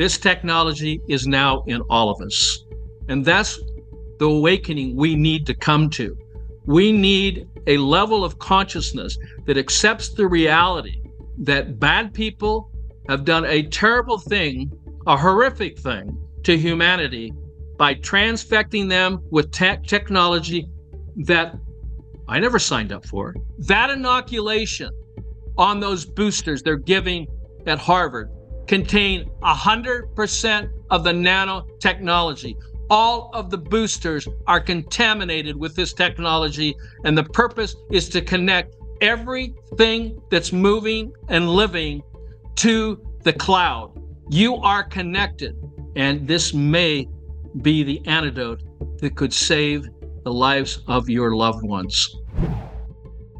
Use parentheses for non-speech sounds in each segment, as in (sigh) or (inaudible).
This technology is now in all of us. And that's the awakening we need to come to. We need a level of consciousness that accepts the reality that bad people have done a terrible thing, a horrific thing to humanity by transfecting them with te- technology that I never signed up for. That inoculation on those boosters they're giving at Harvard contain 100% of the nanotechnology. All of the boosters are contaminated with this technology, and the purpose is to connect everything that's moving and living to the cloud. You are connected, and this may be the antidote that could save the lives of your loved ones.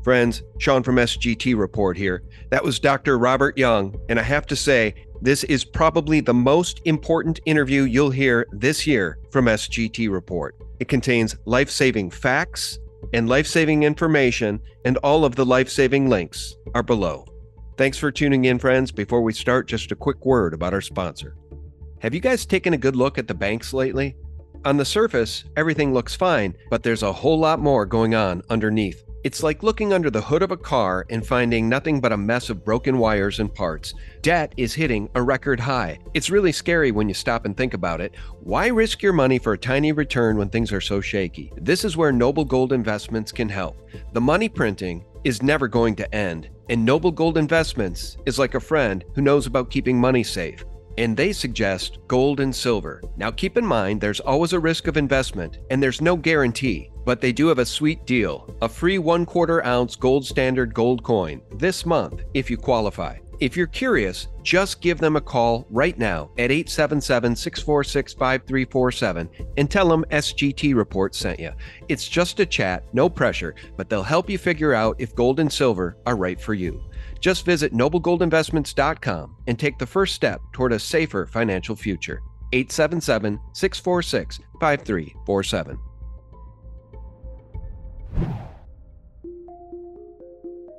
Friends, Sean from SGT Report here. That was Dr. Robert Young, and I have to say, this is probably the most important interview you'll hear this year from SGT Report. It contains life saving facts and life saving information, and all of the life saving links are below. Thanks for tuning in, friends. Before we start, just a quick word about our sponsor. Have you guys taken a good look at the banks lately? On the surface, everything looks fine, but there's a whole lot more going on underneath. It's like looking under the hood of a car and finding nothing but a mess of broken wires and parts. Debt is hitting a record high. It's really scary when you stop and think about it. Why risk your money for a tiny return when things are so shaky? This is where Noble Gold Investments can help. The money printing is never going to end, and Noble Gold Investments is like a friend who knows about keeping money safe and they suggest gold and silver. Now, keep in mind, there's always a risk of investment, and there's no guarantee, but they do have a sweet deal a free one quarter ounce gold standard gold coin this month if you qualify. If you're curious, just give them a call right now at 877 646 5347 and tell them SGT Report sent you. It's just a chat, no pressure, but they'll help you figure out if gold and silver are right for you. Just visit noblegoldinvestments.com and take the first step toward a safer financial future. 877 646 5347.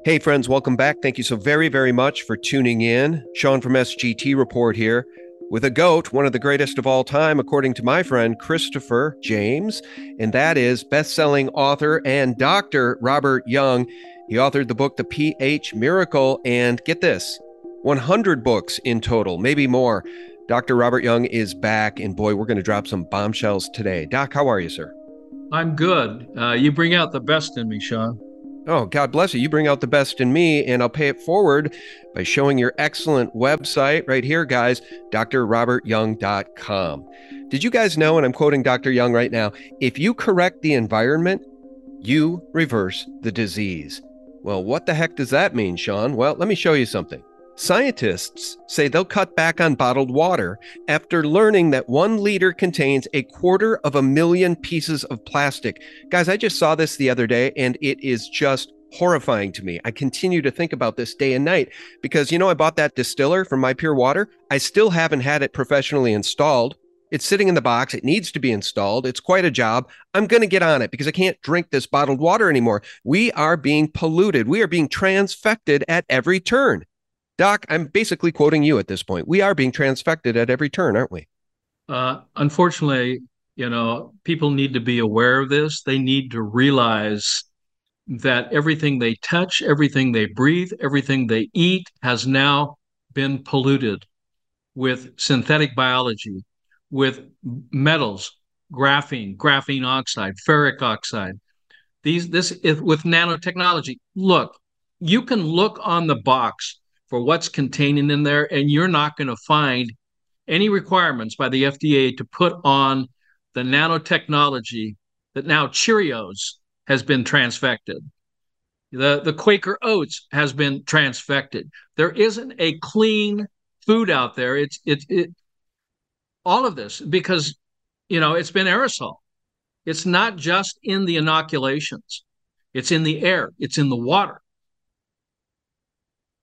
Hey, friends, welcome back. Thank you so very, very much for tuning in. Sean from SGT Report here with a goat, one of the greatest of all time, according to my friend Christopher James, and that is best selling author and Dr. Robert Young. He authored the book The pH Miracle, and get this 100 books in total, maybe more. Dr. Robert Young is back, and boy, we're going to drop some bombshells today. Doc, how are you, sir? I'm good. Uh, you bring out the best in me, Sean. Oh, God bless you. You bring out the best in me, and I'll pay it forward by showing your excellent website right here, guys, drrobertyoung.com. Did you guys know, and I'm quoting Dr. Young right now, if you correct the environment, you reverse the disease. Well, what the heck does that mean, Sean? Well, let me show you something. Scientists say they'll cut back on bottled water after learning that one liter contains a quarter of a million pieces of plastic. Guys, I just saw this the other day and it is just horrifying to me. I continue to think about this day and night because, you know, I bought that distiller from My Pure Water. I still haven't had it professionally installed. It's sitting in the box. It needs to be installed. It's quite a job. I'm going to get on it because I can't drink this bottled water anymore. We are being polluted. We are being transfected at every turn. Doc, I'm basically quoting you at this point. We are being transfected at every turn, aren't we? Uh, unfortunately, you know, people need to be aware of this. They need to realize that everything they touch, everything they breathe, everything they eat has now been polluted with synthetic biology, with metals, graphene, graphene oxide, ferric oxide. These this with nanotechnology. Look, you can look on the box for what's contained in there, and you're not going to find any requirements by the FDA to put on the nanotechnology that now Cheerios has been transfected. The, the Quaker Oats has been transfected. There isn't a clean food out there. It's it, it all of this because you know it's been aerosol it's not just in the inoculations it's in the air it's in the water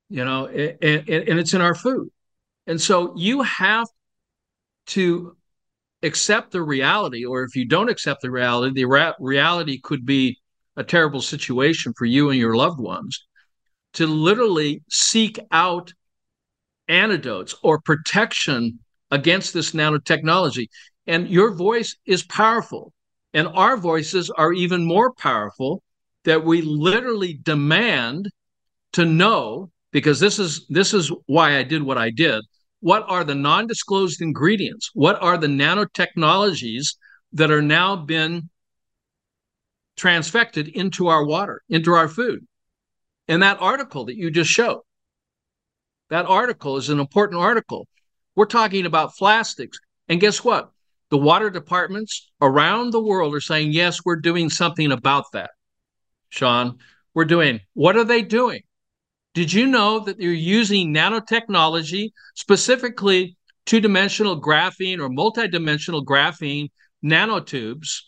you know and, and, and it's in our food and so you have to accept the reality or if you don't accept the reality the ra- reality could be a terrible situation for you and your loved ones to literally seek out antidotes or protection against this nanotechnology. And your voice is powerful. And our voices are even more powerful that we literally demand to know because this is this is why I did what I did. What are the non-disclosed ingredients? What are the nanotechnologies that are now been transfected into our water, into our food? And that article that you just showed, that article is an important article. We're talking about plastics. And guess what? The water departments around the world are saying, yes, we're doing something about that. Sean, we're doing. What are they doing? Did you know that they're using nanotechnology, specifically two dimensional graphene or multidimensional graphene nanotubes,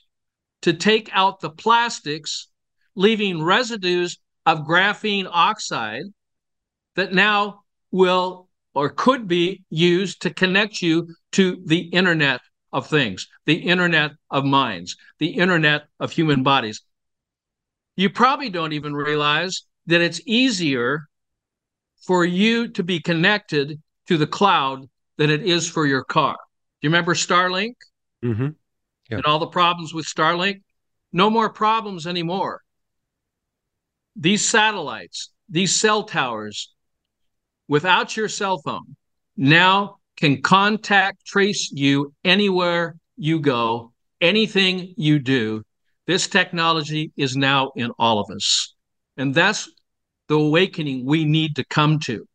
to take out the plastics, leaving residues of graphene oxide that now will or could be used to connect you to the Internet of Things, the Internet of Minds, the Internet of Human Bodies. You probably don't even realize that it's easier for you to be connected to the cloud than it is for your car. Do you remember Starlink mm-hmm. yeah. and all the problems with Starlink? No more problems anymore. These satellites, these cell towers, without your cell phone, now can contact, trace you anywhere you go, anything you do. This technology is now in all of us. And that's the awakening we need to come to.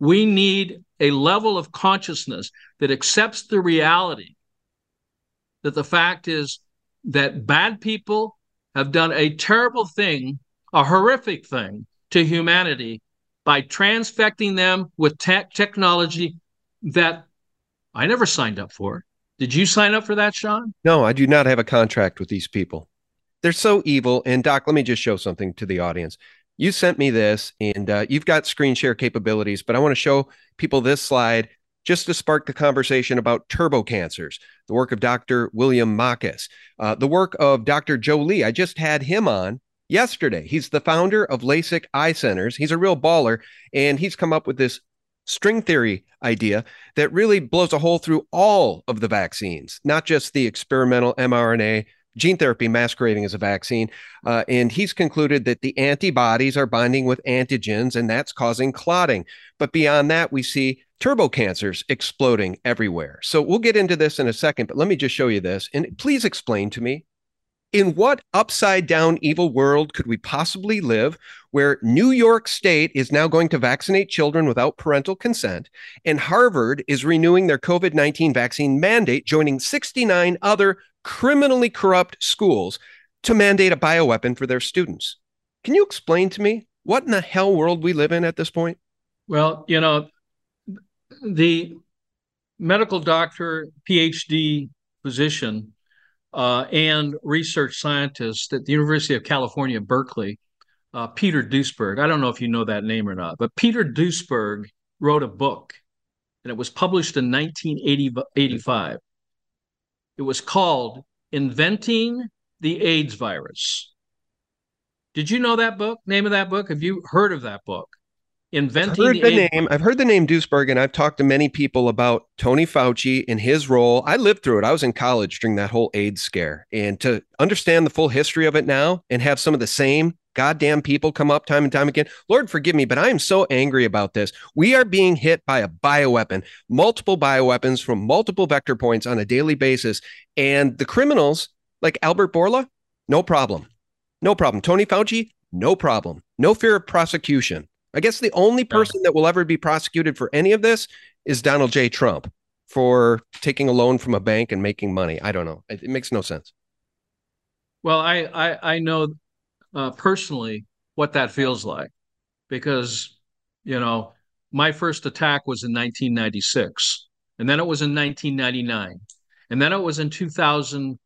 We need a level of consciousness that accepts the reality that the fact is that bad people have done a terrible thing, a horrific thing to humanity by transfecting them with te- technology that I never signed up for. Did you sign up for that, Sean? No, I do not have a contract with these people. They're so evil. And Doc, let me just show something to the audience you sent me this and uh, you've got screen share capabilities, but I want to show people this slide just to spark the conversation about turbo cancers, the work of Dr. William Makis, uh, the work of Dr. Joe Lee. I just had him on yesterday. He's the founder of LASIK Eye Centers. He's a real baller, and he's come up with this string theory idea that really blows a hole through all of the vaccines, not just the experimental mRNA gene therapy masquerading as a vaccine. Uh, and he's concluded that the antibodies are binding with antigens and that's causing clotting. But beyond that, we see turbo cancers exploding everywhere. So we'll get into this in a second, but let me just show you this. And please explain to me in what upside down evil world could we possibly live where New York State is now going to vaccinate children without parental consent and Harvard is renewing their COVID 19 vaccine mandate, joining 69 other criminally corrupt schools to mandate a bioweapon for their students. Can you explain to me what in the hell world we live in at this point? Well, you know, the medical doctor, PhD position, uh, and research scientist at the University of California, Berkeley, uh, Peter Duesberg. I don't know if you know that name or not, but Peter Duesberg wrote a book, and it was published in 1985. It was called Inventing the AIDS Virus. Did you know that book? Name of that book? Have you heard of that book? Inventing I've heard the, name. I've heard the name Duesberg, and I've talked to many people about Tony Fauci and his role. I lived through it. I was in college during that whole AIDS scare, and to understand the full history of it now and have some of the same goddamn people come up time and time again. Lord, forgive me, but I am so angry about this. We are being hit by a bioweapon, multiple bioweapons from multiple vector points on a daily basis. And the criminals, like Albert Bourla, no problem. No problem. Tony Fauci, no problem. No fear of prosecution. I guess the only person that will ever be prosecuted for any of this is Donald J. Trump for taking a loan from a bank and making money. I don't know. It, it makes no sense. Well, I, I, I know uh, personally what that feels like because you know my first attack was in 1996 and then it was in 1999 and then it was in 2000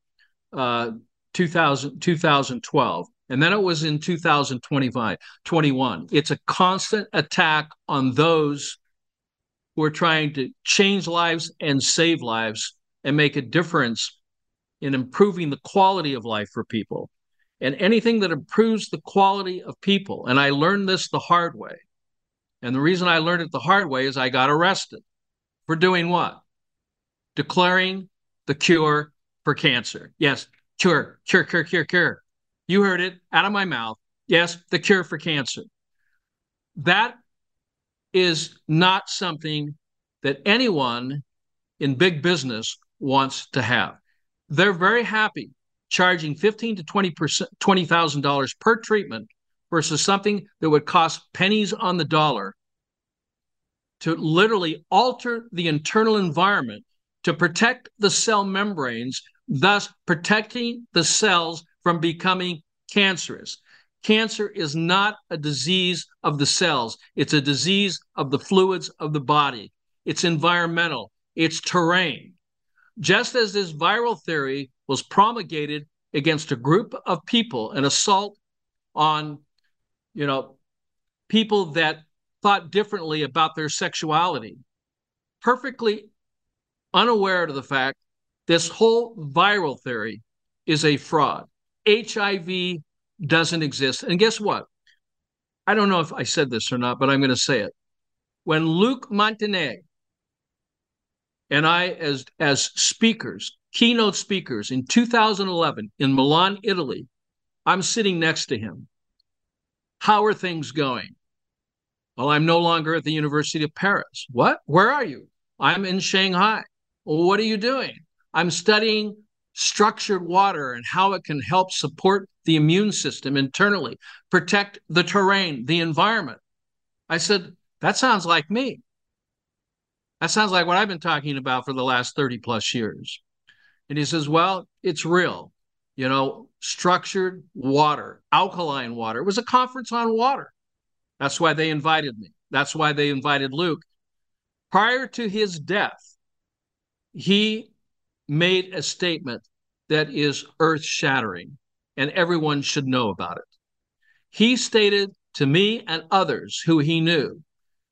uh, 2000 2012 and then it was in 2025 21 it's a constant attack on those who are trying to change lives and save lives and make a difference in improving the quality of life for people and anything that improves the quality of people. And I learned this the hard way. And the reason I learned it the hard way is I got arrested for doing what? declaring the cure for cancer. Yes, cure, cure, cure, cure, cure. You heard it out of my mouth. Yes, the cure for cancer. That is not something that anyone in big business wants to have. They're very happy charging 15 to 20 percent $20,000 per treatment versus something that would cost pennies on the dollar to literally alter the internal environment to protect the cell membranes, thus protecting the cells from becoming cancerous. Cancer is not a disease of the cells, it's a disease of the fluids of the body. It's environmental, it's terrain. Just as this viral theory was promulgated against a group of people, an assault on, you know, people that thought differently about their sexuality, perfectly unaware of the fact this whole viral theory is a fraud. HIV doesn't exist. And guess what? I don't know if I said this or not, but I'm going to say it. When Luc Montagnier and I, as, as speakers, keynote speakers in 2011 in Milan, Italy, I'm sitting next to him. How are things going? Well, I'm no longer at the University of Paris. What? Where are you? I'm in Shanghai. Well, what are you doing? I'm studying structured water and how it can help support the immune system internally, protect the terrain, the environment. I said, that sounds like me. That sounds like what I've been talking about for the last 30 plus years. And he says, well, it's real. You know, structured water, alkaline water. It was a conference on water. That's why they invited me. That's why they invited Luc. Prior to his death, he made a statement that is earth shattering, and everyone should know about it. He stated to me and others who he knew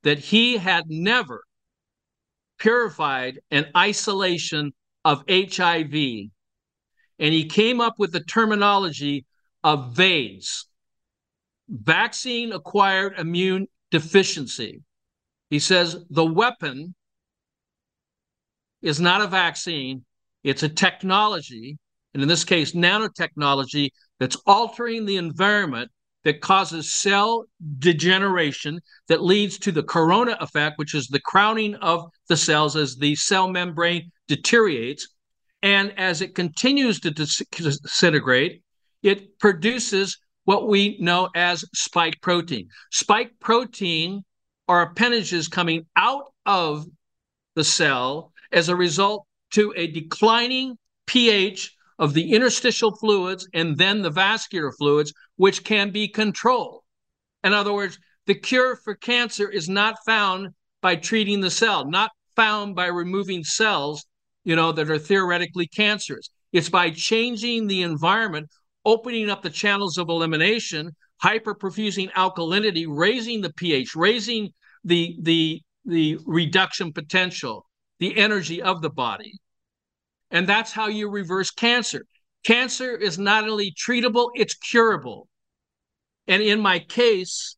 that he had never purified an isolation of HIV, and he came up with the terminology of VAIDS, vaccine acquired immune deficiency. He says the weapon is not a vaccine, it's a technology, and in this case, nanotechnology, that's altering the environment that causes cell degeneration that leads to the corona effect, which is the crowning of the cells as the cell membrane deteriorates. And as it continues to disintegrate, it produces what we know as spike protein. Spike protein are appendages coming out of the cell as a result to a declining pH of the interstitial fluids and then the vascular fluids, which can be controlled. In other words, the cure for cancer is not found by treating the cell, not found by removing cells, you know, that are theoretically cancerous. It's by changing the environment opening up the channels of elimination, hyperperfusing alkalinity, raising the pH, raising the the the reduction potential, the energy of the body. And that's how you reverse cancer. Cancer is not only treatable, it's curable. And in my case,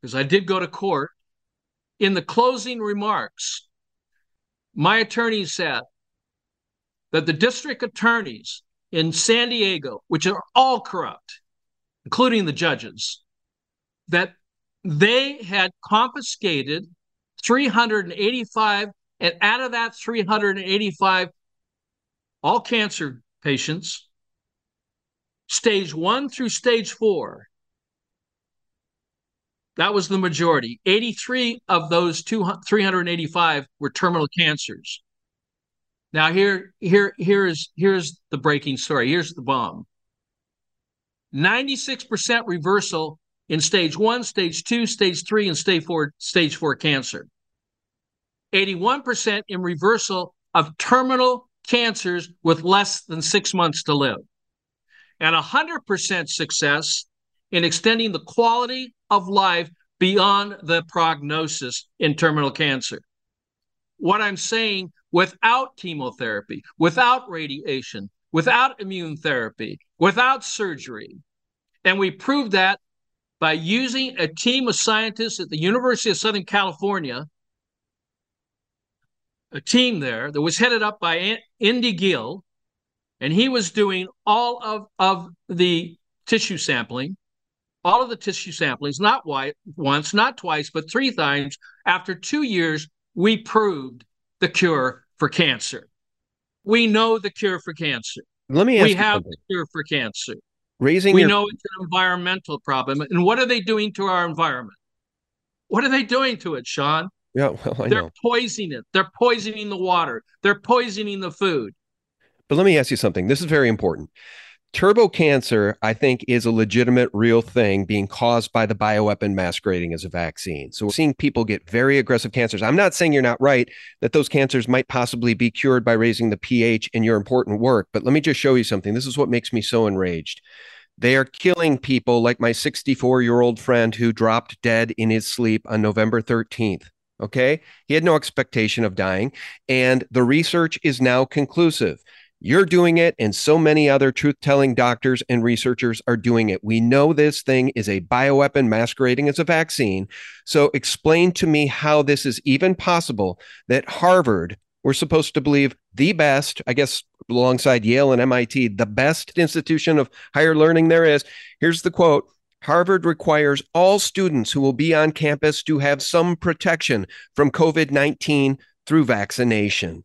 because I did go to court, in the closing remarks, my attorney said that the district attorneys in San Diego, which are all corrupt, including the judges, that they had confiscated 385, and out of that 385, all cancer patients, stage one through stage four, that was the majority. 83 of those 385 were terminal cancers. Now here here here's here's the breaking story. Here's the bomb. 96% reversal in stage 1, stage 2, stage 3 and stage 4 stage 4 cancer. 81% in reversal of terminal cancers with less than 6 months to live. And 100% success in extending the quality of life beyond the prognosis in terminal cancer. What I'm saying without chemotherapy, without radiation, without immune therapy, without surgery. And we proved that by using a team of scientists at the University of Southern California, a team there that was headed up by Indy Gill, and he was doing all of, of the tissue sampling, all of the tissue samplings, not once, not twice, but three times. After two years, we proved the cure for cancer. We know the cure for cancer. Let me ask we have the cure for cancer. Raising we your... know it's an environmental problem. And what are they doing to our environment? What are they doing to it, Sean? Yeah, (laughs) well, I They're know. poisoning it. They're poisoning the water. They're poisoning the food. But let me ask you something. This is very important. Turbo cancer, I think, is a legitimate, real thing being caused by the bioweapon masquerading as a vaccine. So we're seeing people get very aggressive cancers. I'm not saying you're not right that those cancers might possibly be cured by raising the pH in your important work, but let me just show you something. This is what makes me so enraged. They are killing people like my 64 year old friend who dropped dead in his sleep on November 13th. Okay. He had no expectation of dying. And the research is now conclusive. You're doing it, and so many other truth telling doctors and researchers are doing it. We know this thing is a bioweapon masquerading as a vaccine. So, explain to me how this is even possible that Harvard, we're supposed to believe the best, I guess, alongside Yale and MIT, the best institution of higher learning there is. Here's the quote Harvard requires all students who will be on campus to have some protection from COVID 19 through vaccination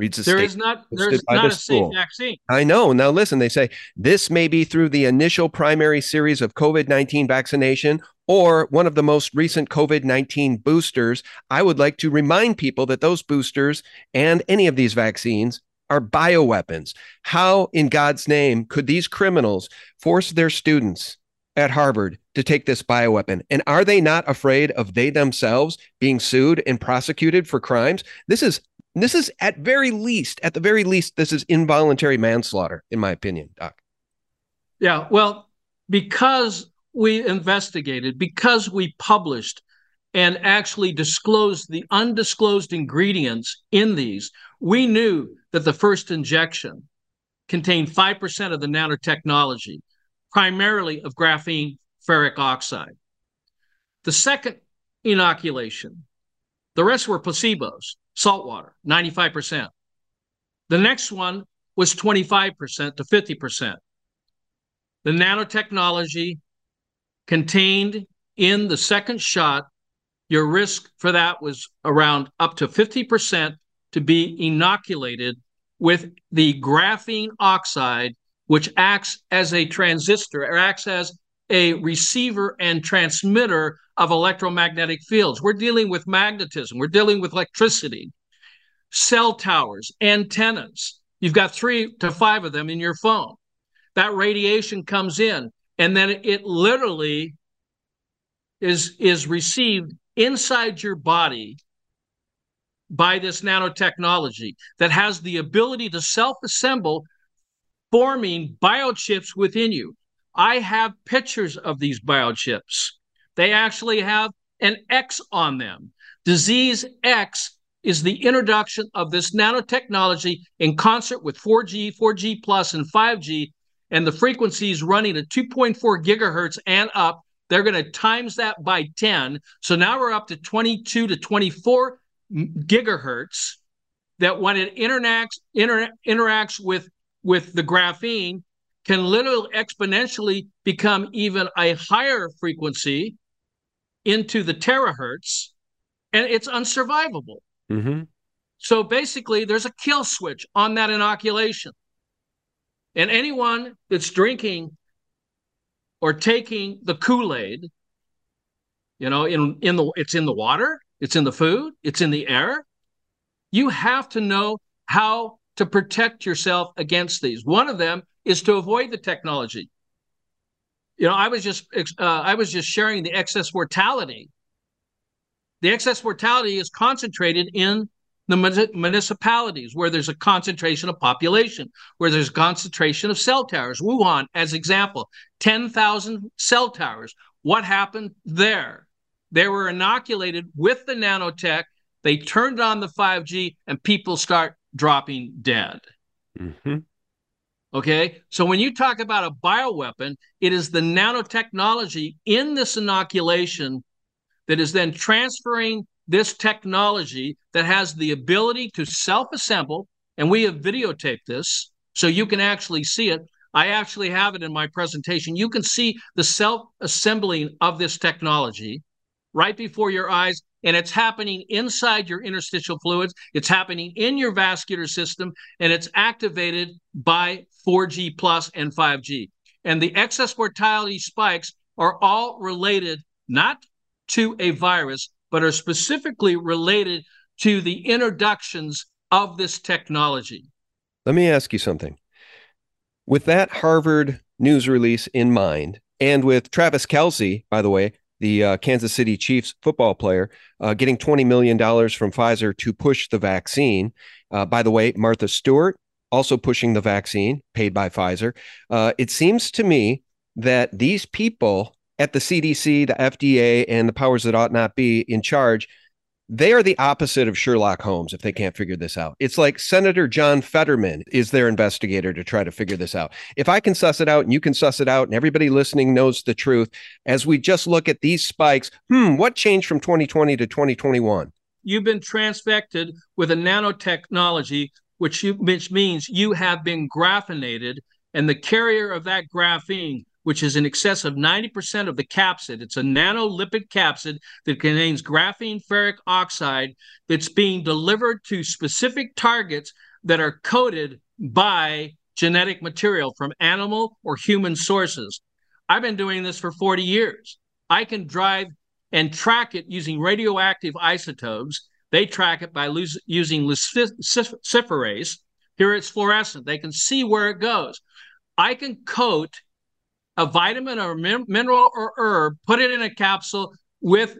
reads the there is not there's not the a school. safe vaccine. I know. Now listen, they say this may be through the initial primary series of COVID-19 vaccination or one of the most recent COVID-19 boosters. I would like to remind people that those boosters and any of these vaccines are bioweapons. How in God's name could these criminals force their students at Harvard to take this bioweapon? And are they not afraid of they themselves being sued and prosecuted for crimes? This is this is at very least, at the very least, this is involuntary manslaughter, in my opinion, Doc. Yeah, well, because we investigated, because we published and actually disclosed the undisclosed ingredients in these, we knew that the first injection contained 5% of the nanotechnology, primarily of graphene ferric oxide. The second inoculation, the rest were placebos salt water, 95%. The next one was 25% to 50%. The nanotechnology contained in the second shot, your risk for that was around up to 50% to be inoculated with the graphene oxide, which acts as a transistor or acts as a receiver and transmitter of electromagnetic fields. We're dealing with magnetism, we're dealing with electricity, cell towers, antennas. You've got three to five of them in your phone. That radiation comes in, and then it literally is, is received inside your body by this nanotechnology that has the ability to self assemble, forming biochips within you. I have pictures of these biochips. They actually have an X on them. Disease X is the introduction of this nanotechnology in concert with 4G, 4G plus, and 5G, and the frequencies running at 2.4 gigahertz and up. They're going to times that by 10. So now we're up to 22 to 24 gigahertz. That when it interacts inter, interacts with with the graphene, can literally exponentially become even a higher frequency into the terahertz, and it's unsurvivable. Mm-hmm. So basically, there's a kill switch on that inoculation. And anyone that's drinking or taking the Kool-Aid, you know, in, in the it's in the water, it's in the food, it's in the air. You have to know how to protect yourself against these. One of them is to avoid the technology. You know, I was just uh, I was just sharing the excess mortality. The excess mortality is concentrated in the municipalities where there's a concentration of population, where there's a concentration of cell towers. Wuhan, as example, 10,000 cell towers. What happened there? They were inoculated with the nanotech. They turned on the 5G, and people start dropping dead. Mm-hmm. Okay. So when you talk about a bioweapon, it is the nanotechnology in this inoculation that is then transferring this technology that has the ability to self assemble. And we have videotaped this so you can actually see it. I actually have it in my presentation. You can see the self assembling of this technology right before your eyes, and it's happening inside your interstitial fluids. It's happening in your vascular system, and it's activated by 4G plus and 5G. And the excess mortality spikes are all related not to a virus, but are specifically related to the introductions of this technology. Let me ask you something. With that Harvard news release in mind, and with Travis Kelce, by the way, the uh, Kansas City Chiefs football player, uh, getting $20 million from Pfizer to push the vaccine. Uh, by the way, Martha Stewart also pushing the vaccine paid by Pfizer. Uh, it seems to me that these people at the CDC, the FDA, and the powers that ought not be in charge they are the opposite of Sherlock Holmes if they can't figure this out. It's like Senator John Fetterman is their investigator to try to figure this out. If I can suss it out and you can suss it out and everybody listening knows the truth, as we just look at these spikes, hmm, what changed from 2020 to 2021? You've been transfected with a nanotechnology, which, you, which means you have been graphinated, and the carrier of that graphene which is in excess of 90% of the capsid. It's a nanolipid capsid that contains graphene ferric oxide that's being delivered to specific targets that are coded by genetic material from animal or human sources. I've been doing this for 40 years. I can drive and track it using radioactive isotopes. They track it by using luciferase. Here it's fluorescent. They can see where it goes. I can coat a vitamin or min- mineral or herb, put it in a capsule with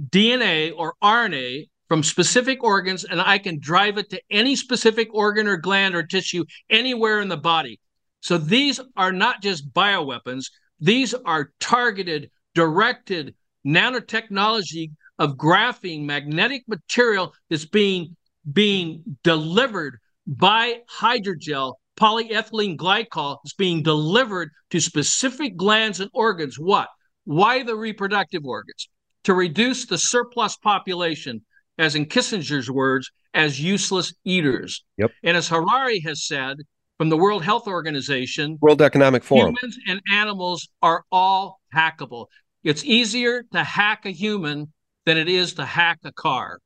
DNA or RNA from specific organs, and I can drive it to any specific organ or gland or tissue anywhere in the body. So these are not just bioweapons, these are targeted, directed nanotechnology of graphene magnetic material that's being being delivered by hydrogel polyethylene glycol is being delivered to specific glands and organs. What? Why the reproductive organs? To reduce the surplus population, as in Kissinger's words, as useless eaters. Yep. And as Harari has said from the World Health Organization, World Economic Forum, humans and animals are all hackable. It's easier to hack a human than it is to hack a car.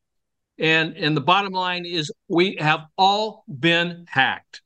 And and the bottom line is we have all been hacked.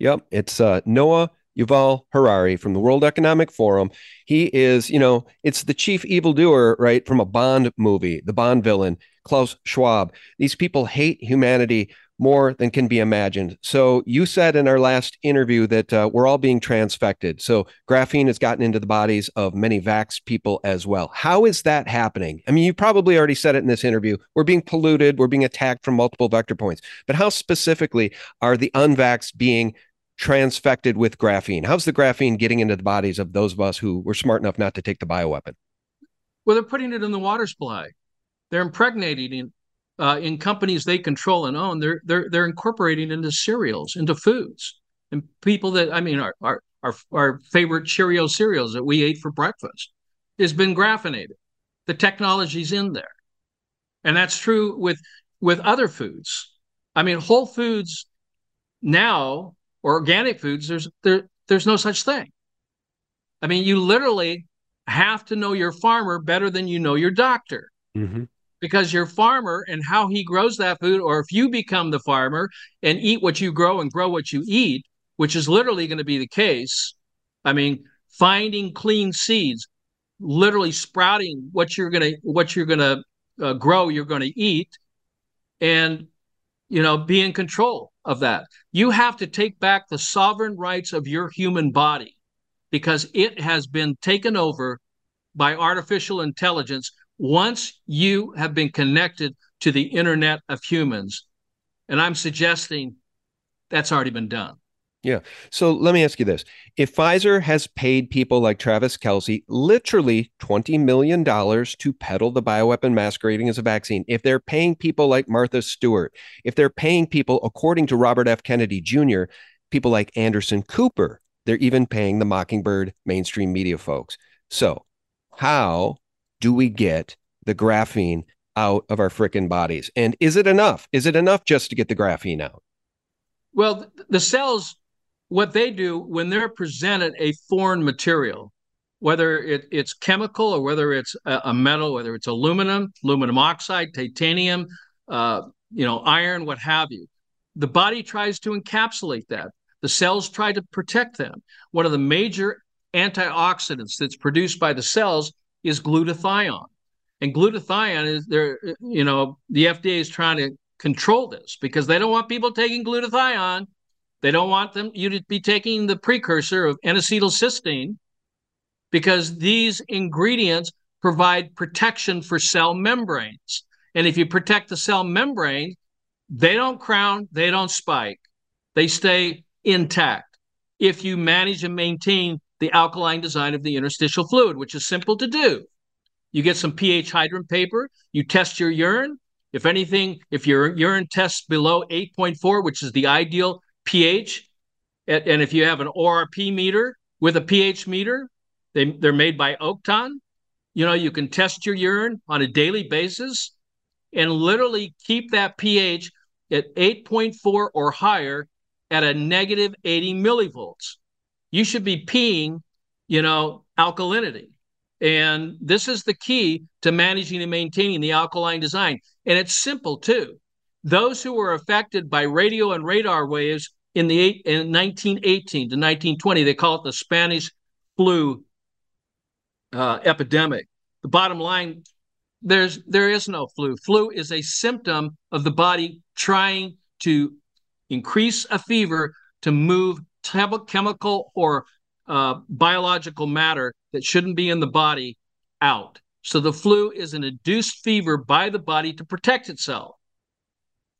Yep, it's uh, Noah Yuval Harari from the World Economic Forum. He is, you know, it's the chief evildoer, right, from a Bond movie, the Bond villain, Klaus Schwab. These people hate humanity more than can be imagined. So you said in our last interview that uh, we're all being transfected. So graphene has gotten into the bodies of many vax people as well. How is that happening? I mean, you probably already said it in this interview. We're being polluted. We're being attacked from multiple vector points. But how specifically are the unvaxxed being transfected with graphene? How's the graphene getting into the bodies of those of us who were smart enough not to take the bioweapon? Well, they're putting it in the water supply. They're impregnating in, uh, in companies they control and own. They're they're they're incorporating into cereals, into foods, and people that I mean, our our our, our favorite Cheerio cereals that we ate for breakfast has been graphinated. The technology's in there, and that's true with with other foods. I mean, Whole Foods now or organic foods, there's there there's no such thing. I mean, you literally have to know your farmer better than you know your doctor. Mm-hmm. Because your farmer and how he grows that food, or if you become the farmer and eat what you grow and grow what you eat, which is literally going to be the case. I mean, finding clean seeds, literally sprouting what you're gonna what you're gonna uh, grow, you're going to eat, and you know, be in control of that. You have to take back the sovereign rights of your human body because it has been taken over by artificial intelligence once you have been connected to the internet of humans. And I'm suggesting that's already been done. Yeah. So let me ask you this. If Pfizer has paid people like Travis Kelce literally $20 million to peddle the bioweapon masquerading as a vaccine, if they're paying people like Martha Stewart, if they're paying people, according to Robert F. Kennedy Jr., people like Anderson Cooper, they're even paying the Mockingbird mainstream media folks. So, how do we get the graphene out of our frickin' bodies. And is it enough? Is it enough just to get the graphene out? Well, the cells, what they do when they're presented a foreign material, whether it, it's chemical or whether it's a, a, metal, whether it's aluminum, aluminum oxide, titanium, uh, you know, iron, what have you, the body tries to encapsulate that. The cells try to protect them. One of the major antioxidants that's produced by the cells is glutathione. And glutathione is there, you know, the FDA is trying to control this because they don't want people taking glutathione. They don't want them you to be taking the precursor of N-acetylcysteine because these ingredients provide protection for cell membranes. And if you protect the cell membrane, they don't crown, they don't spike, they stay intact. If you manage and maintain the alkaline design of the interstitial fluid, which is simple to do. You get some pH Hydrion paper, you test your urine. If anything, if your urine tests below 8.4, which is the ideal pH, and if you have an ORP meter with a pH meter, they, they're made by Oakton. You know, you can test your urine on a daily basis and literally keep that pH at 8.4 or higher at a negative 80 millivolts. You should be peeing, you know, alkalinity. And this is the key to managing and maintaining the alkaline design. And it's simple too. Those who were affected by radio and radar waves in the eight, in 1918 to 1920, they call it the Spanish flu uh, epidemic. The bottom line, there's there is no flu. Flu is a symptom of the body trying to increase a fever to move chemical or uh, biological matter that shouldn't be in the body out. So the flu is an induced fever by the body to protect itself.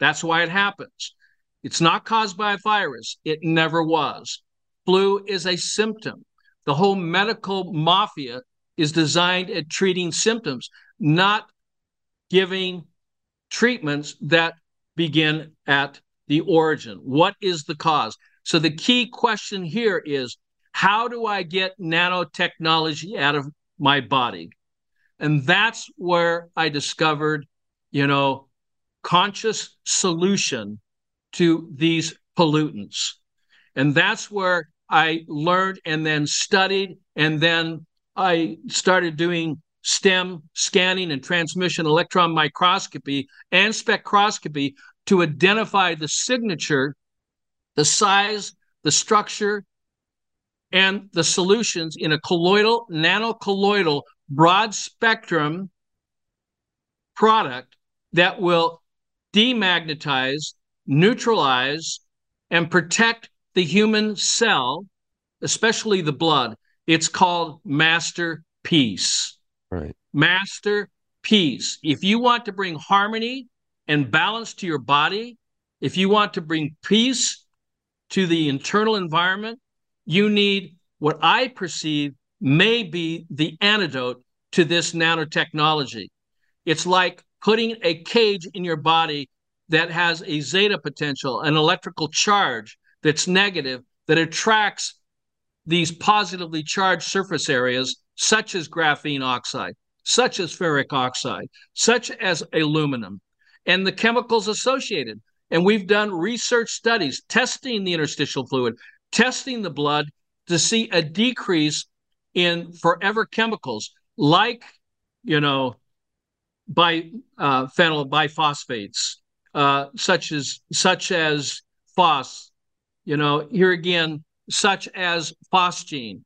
That's why it happens. It's not caused by a virus. It never was. Flu is a symptom. The whole medical mafia is designed at treating symptoms, not giving treatments that begin at the origin. What is the cause? So the key question here is how do I get nanotechnology out of my body? And that's where I discovered, you know, conscious solution to these pollutants. And that's where I learned and then studied. And then I started doing STEM scanning and transmission electron microscopy and spectroscopy to identify the signature, the size, the structure, and the solutions in a colloidal, nanocolloidal, broad spectrum product that will demagnetize, neutralize, and protect the human cell, especially the blood. It's called Master Peace. Right. Master Peace. If you want to bring harmony and balance to your body, if you want to bring peace to the internal environment, you need what I perceive may be the antidote to this nanotechnology. It's like putting a cage in your body that has a zeta potential, an electrical charge that's negative, that attracts these positively charged surface areas, such as graphene oxide, such as ferric oxide, such as aluminum, and the chemicals associated. And we've done research studies testing the interstitial fluid, testing the blood to see a decrease in forever chemicals like, you know, by uh, phenyl biphosphates, uh, such as such as phos, you know, here again, such as phosgene,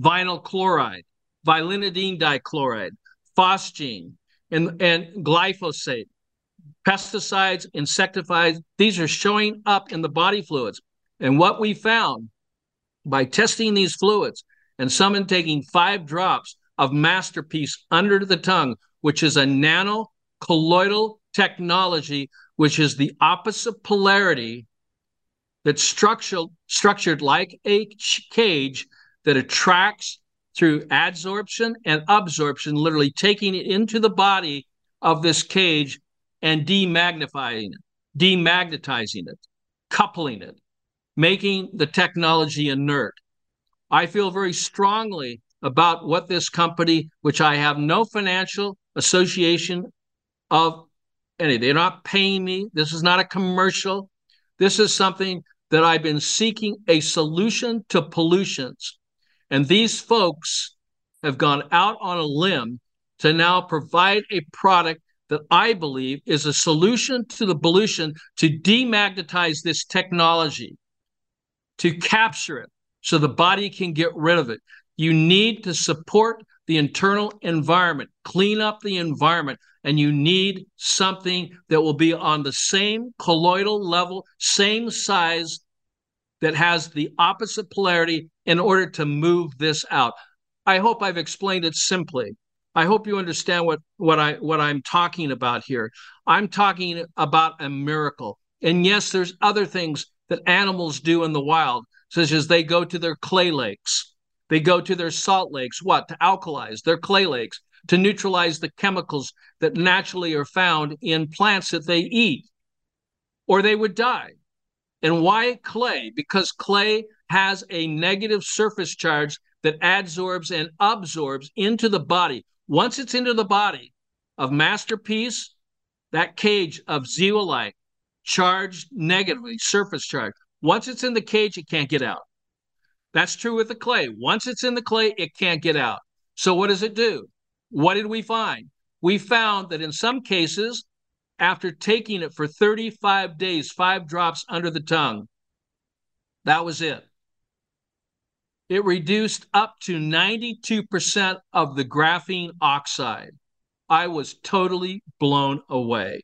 vinyl chloride, vinylidene dichloride, phosgene, and, and glyphosate, pesticides, insecticides, these are showing up in the body fluids. And what we found by testing these fluids and someone taking five drops of MasterPeace under the tongue, which is a nano colloidal technology, which is the opposite polarity that's structured, structured like a cage that attracts through adsorption and absorption, literally taking it into the body of this cage and demagnifying it, demagnetizing it, coupling it, making the technology inert. I feel very strongly about what this company, which I have no financial association of any. They're not paying me. This is not a commercial. This is something that I've been seeking a solution to pollutions. And these folks have gone out on a limb to now provide a product that I believe is a solution to the pollution to demagnetize this technology, to capture it so the body can get rid of it. You need to support the internal environment, clean up the environment, and you need something that will be on the same colloidal level, same size that has the opposite polarity in order to move this out. I hope I've explained it simply. I hope you understand what, what I what I'm talking about here. I'm talking about a miracle. And yes, there's other things that animals do in the wild, such as they go to their clay lakes. They go to their salt lakes, what? To alkalize their clay lakes, to neutralize the chemicals that naturally are found in plants that they eat, or they would die. And why clay? Because clay has a negative surface charge that adsorbs and absorbs into the body. Once it's into the body of MasterPeace, that cage of zeolite charged negatively, surface charge. Once it's in the cage, it can't get out. That's true with the clay. Once it's in the clay, it can't get out. So what does it do? What did we find? We found that in some cases, after taking it for 35 days, five drops under the tongue, that was it it reduced up to 92% of the graphene oxide. I was totally blown away.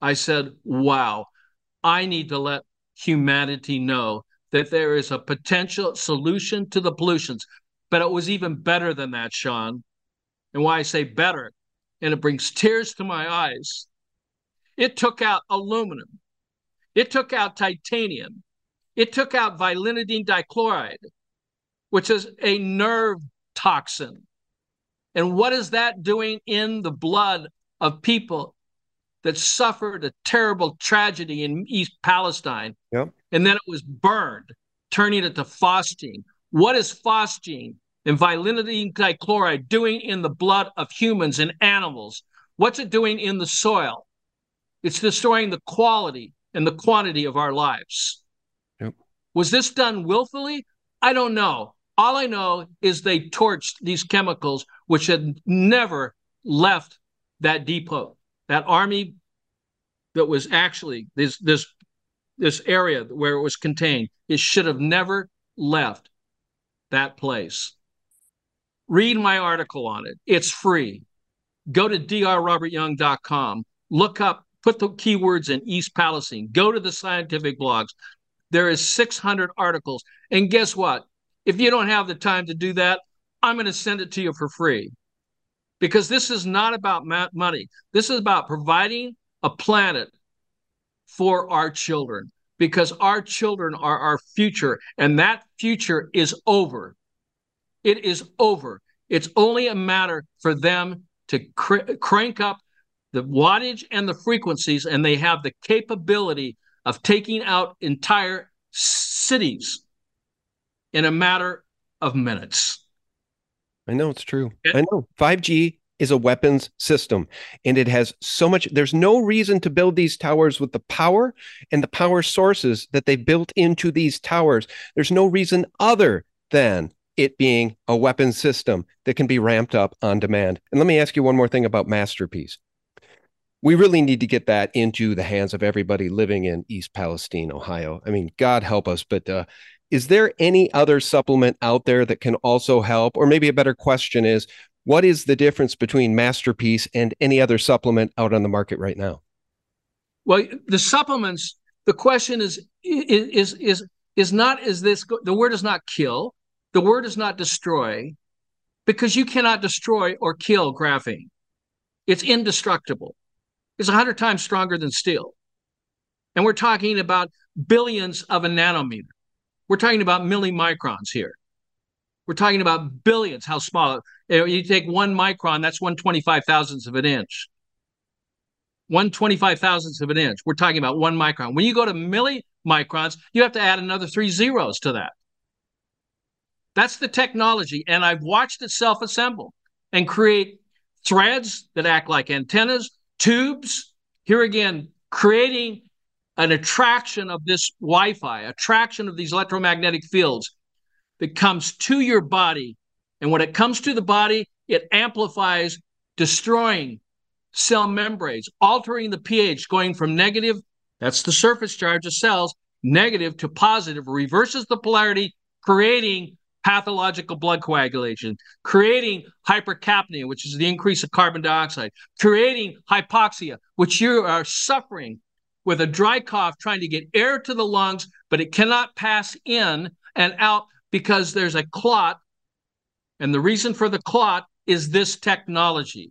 I said, wow, I need to let humanity know that there is a potential solution to the pollutions. But it was even better than that, Sean. And why I say better, and it brings tears to my eyes. It took out aluminum, it took out titanium, it took out vinylidene dichloride, which is a nerve toxin. And what is that doing in the blood of people that suffered a terrible tragedy in East Palestine? Yep. And then it was burned, turning it to phosgene. What is phosgene and vinylidene dichloride doing in the blood of humans and animals? What's it doing in the soil? It's destroying the quality and the quantity of our lives. Yep. Was this done willfully? I don't know. All I know is they torched these chemicals, which had never left that depot, that army that was actually this this this area where it was contained. It should have never left that place. Read my article on it. It's free. Go to drrobertyoung.com. Look up, put the keywords in East Palestine. Go to the scientific blogs. There is 600 articles. And guess what? If you don't have the time to do that, I'm going to send it to you for free. Because this is not about money. This is about providing a planet for our children because our children are our future and that future is over. It is over. It's only a matter for them to cr- crank up the wattage and the frequencies, and they have the capability of taking out entire cities in a matter of minutes. I know it's true. I know. 5G is a weapons system and it has so much there's no reason to build these towers with the power and the power sources that they built into these towers. There's no reason other than it being a weapons system that can be ramped up on demand. And let me ask you one more thing about MasterPeace. We really need to get that into the hands of everybody living in east palestine ohio. I mean god help us but uh, is there any other supplement out there that can also help? Or maybe a better question is, what is the difference between MasterPeace and any other supplement out on the market right now? Well, the supplements, the question is is is is not is this the word is not kill, the word is not destroy, because you cannot destroy or kill graphene. It's indestructible. It's hundred times stronger than steel. And we're talking about billions of a nanometer. We're talking about millimicrons here. We're talking about billions, how small. You take one micron, that's one twenty-five thousandths of an inch. One twenty-five thousandths of an inch. We're talking about one micron. When you go to millimicrons, you have to add another three zeros to that. That's the technology. And I've watched it self assemble and create threads that act like antennas, tubes. Here again, creating an attraction of this Wi Fi, attraction of these electromagnetic fields that comes to your body. And when it comes to the body, it amplifies, destroying cell membranes, altering the pH, going from negative, that's the surface charge of cells, negative to positive, reverses the polarity, creating pathological blood coagulation, creating hypercapnia, which is the increase of carbon dioxide, creating hypoxia, which you are suffering with a dry cough trying to get air to the lungs, but it cannot pass in and out because there's a clot. And the reason for the clot is this technology.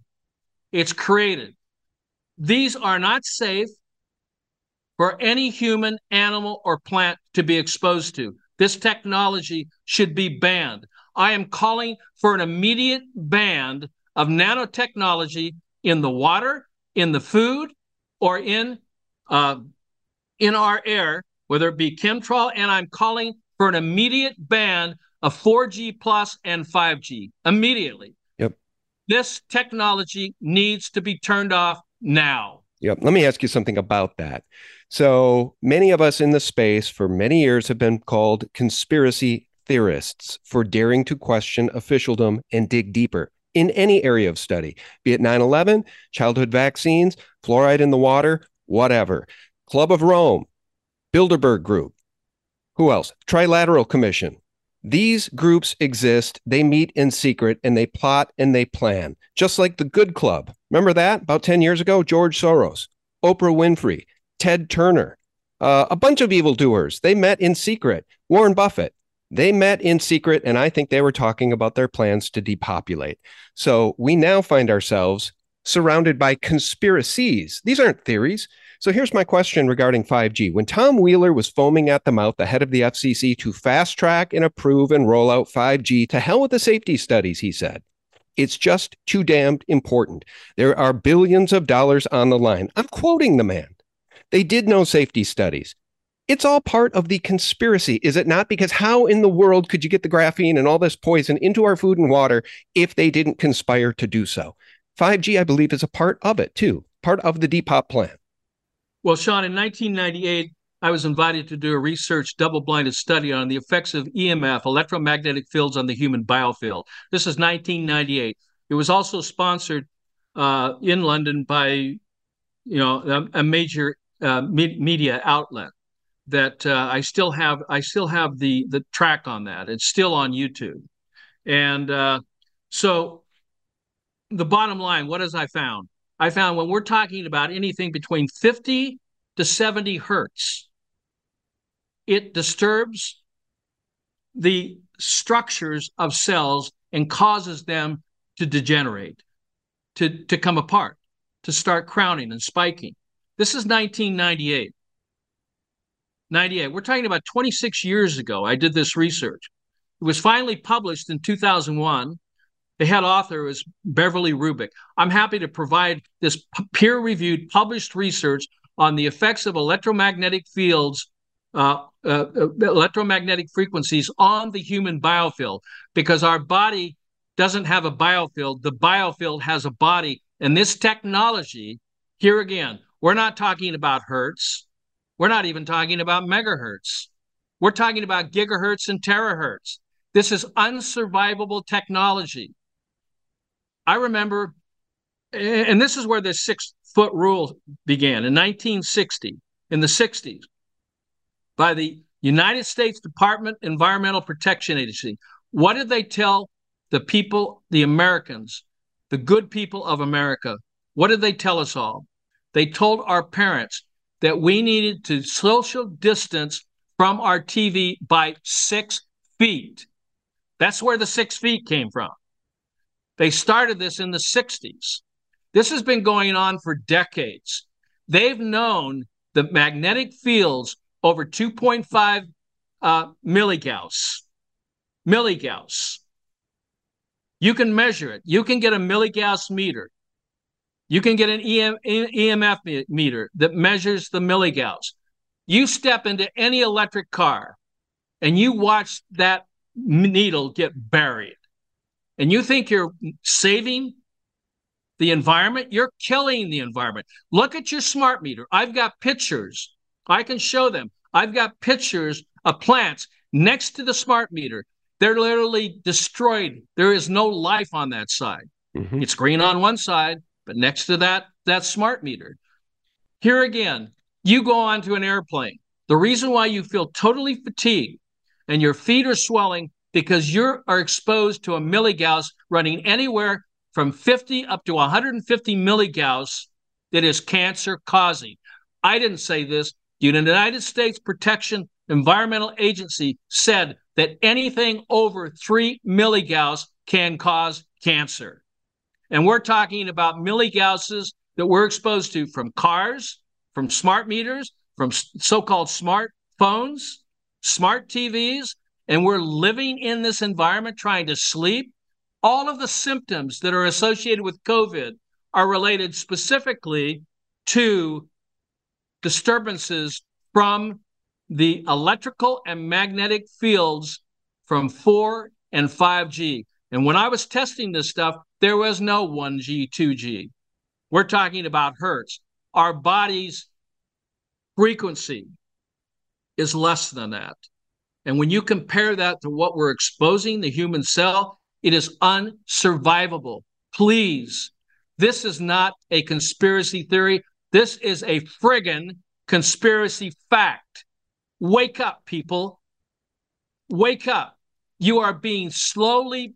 It's created. These are not safe for any human, animal, or plant to be exposed to. This technology should be banned. I am calling for an immediate ban of nanotechnology in the water, in the food, or in uh, in our air, whether it be chemtrail, and I'm calling for an immediate ban of 4G plus and 5G immediately. Yep. This technology needs to be turned off now. Yep. Let me ask you something about that. So many of us in the space for many years have been called conspiracy theorists for daring to question officialdom and dig deeper in any area of study, be it 9 11, childhood vaccines, fluoride in the water, whatever. Club of Rome, Bilderberg Group. Who else? Trilateral Commission. These groups exist, they meet in secret, and they plot and they plan, just like the Good Club. Remember that about 10 years ago? George Soros, Oprah Winfrey, Ted Turner, uh, a bunch of evildoers. They met in secret. Warren Buffett, they met in secret, and I think they were talking about their plans to depopulate. So we now find ourselves surrounded by conspiracies. These aren't theories. So here's my question regarding 5G. When Tom Wheeler was foaming at the mouth, the head of the FCC, to fast track and approve and roll out 5G, to hell with the safety studies, he said. It's just too damned important. There are billions of dollars on the line. I'm quoting the man. They did no safety studies. It's all part of the conspiracy, is it not? Because how in the world could you get the graphene and all this poison into our food and water if they didn't conspire to do so? 5G, I believe, is a part of it too, part of the Depop plan. Well, Sean, in 1998, I was invited to do a research double blinded study on the effects of EMF, electromagnetic fields, on the human biofield. This is 1998. It was also sponsored uh, in London by, you know, a, a major uh, me- media outlet that uh, I still have. I still have the the track on that. It's still on YouTube, and uh, so the bottom line, what has I found? I found when we're talking about anything between 50 to 70 hertz, it disturbs the structures of cells and causes them to degenerate, to, to come apart, to start crowning and spiking. This is 1998. 98. We're talking about 26 years ago. I did this research. It was finally published in 2001. The head author is Beverly Rubik. I'm happy to provide this peer reviewed, published research on the effects of electromagnetic fields, uh, uh, uh, electromagnetic frequencies on the human biofield, because our body doesn't have a biofield. The biofield has a body. And this technology, here again, we're not talking about hertz. We're not even talking about megahertz. We're talking about gigahertz and terahertz. This is unsurvivable technology. I remember, and this is where the six foot rule began in 1960, in the 60s, by the United States Department Environmental Protection Agency. What did they tell the people, the Americans, the good people of America? What did they tell us all? They told our parents that we needed to social distance from our TV by six feet. That's where the six feet came from. They started this in the 60s. This has been going on for decades. They've known the magnetic fields over 2.5 uh, milligauss. Milligauss. You can measure it. You can get a milligauss meter. You can get an EM, EMF meter that measures the milligauss. You step into any electric car and you watch that needle get buried and you think you're saving the environment, you're killing the environment. Look at your smart meter. I've got pictures. I can show them. I've got pictures of plants next to the smart meter. They're literally destroyed. There is no life on that side. Mm-hmm. It's green on one side, but next to that, that smart meter. Here again, you go onto an airplane. The reason why you feel totally fatigued and your feet are swelling because you are exposed to a milligauss running anywhere from 50 up to 150 milligauss that is cancer causing. I didn't say this. The United States Protection Environmental Agency said that anything over 3 milligauss can cause cancer. And we're talking about milligausses that we're exposed to from cars, from smart meters, from so called smart phones, smart TVs, and we're living in this environment trying to sleep. All of the symptoms that are associated with COVID are related specifically to disturbances from the electrical and magnetic fields from 4 and 5G. And when I was testing this stuff, there was no 1G, 2G. We're talking about hertz. Our body's frequency is less than that. And when you compare that to what we're exposing the human cell, it is unsurvivable. Please, this is not a conspiracy theory. This is a friggin' conspiracy fact. Wake up, people. Wake up. You are being slowly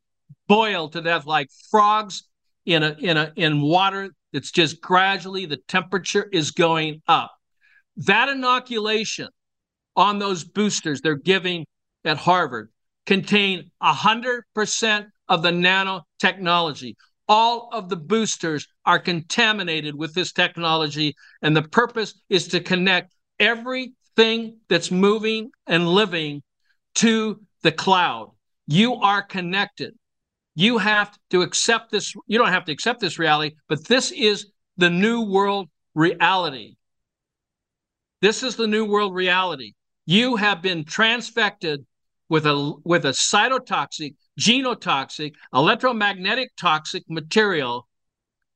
boiled to death like frogs in a in a in water that's just gradually the temperature is going up. That inoculation on those boosters they're giving at Harvard contain 100% of the nanotechnology. All of the boosters are contaminated with this technology, and the purpose is to connect everything that's moving and living to the cloud. You are connected. You have to accept this. You don't have to accept this reality, but this is the new world reality. This is the new world reality. You have been transfected with a with a cytotoxic, genotoxic, electromagnetic toxic material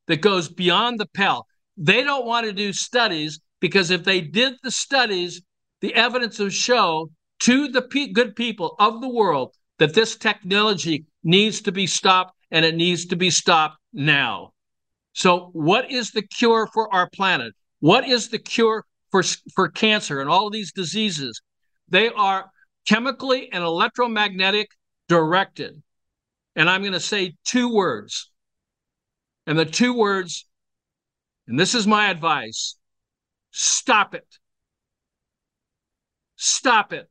that goes beyond the pale. They don't want to do studies because if they did the studies, the evidence will show to the pe- good people of the world that this technology needs to be stopped and it needs to be stopped now. So, what is the cure for our planet? What is the cure for, for cancer and all of these diseases? They are chemically and electromagnetic directed. And I'm going to say two words. And the two words, and this is my advice stop it. Stop it.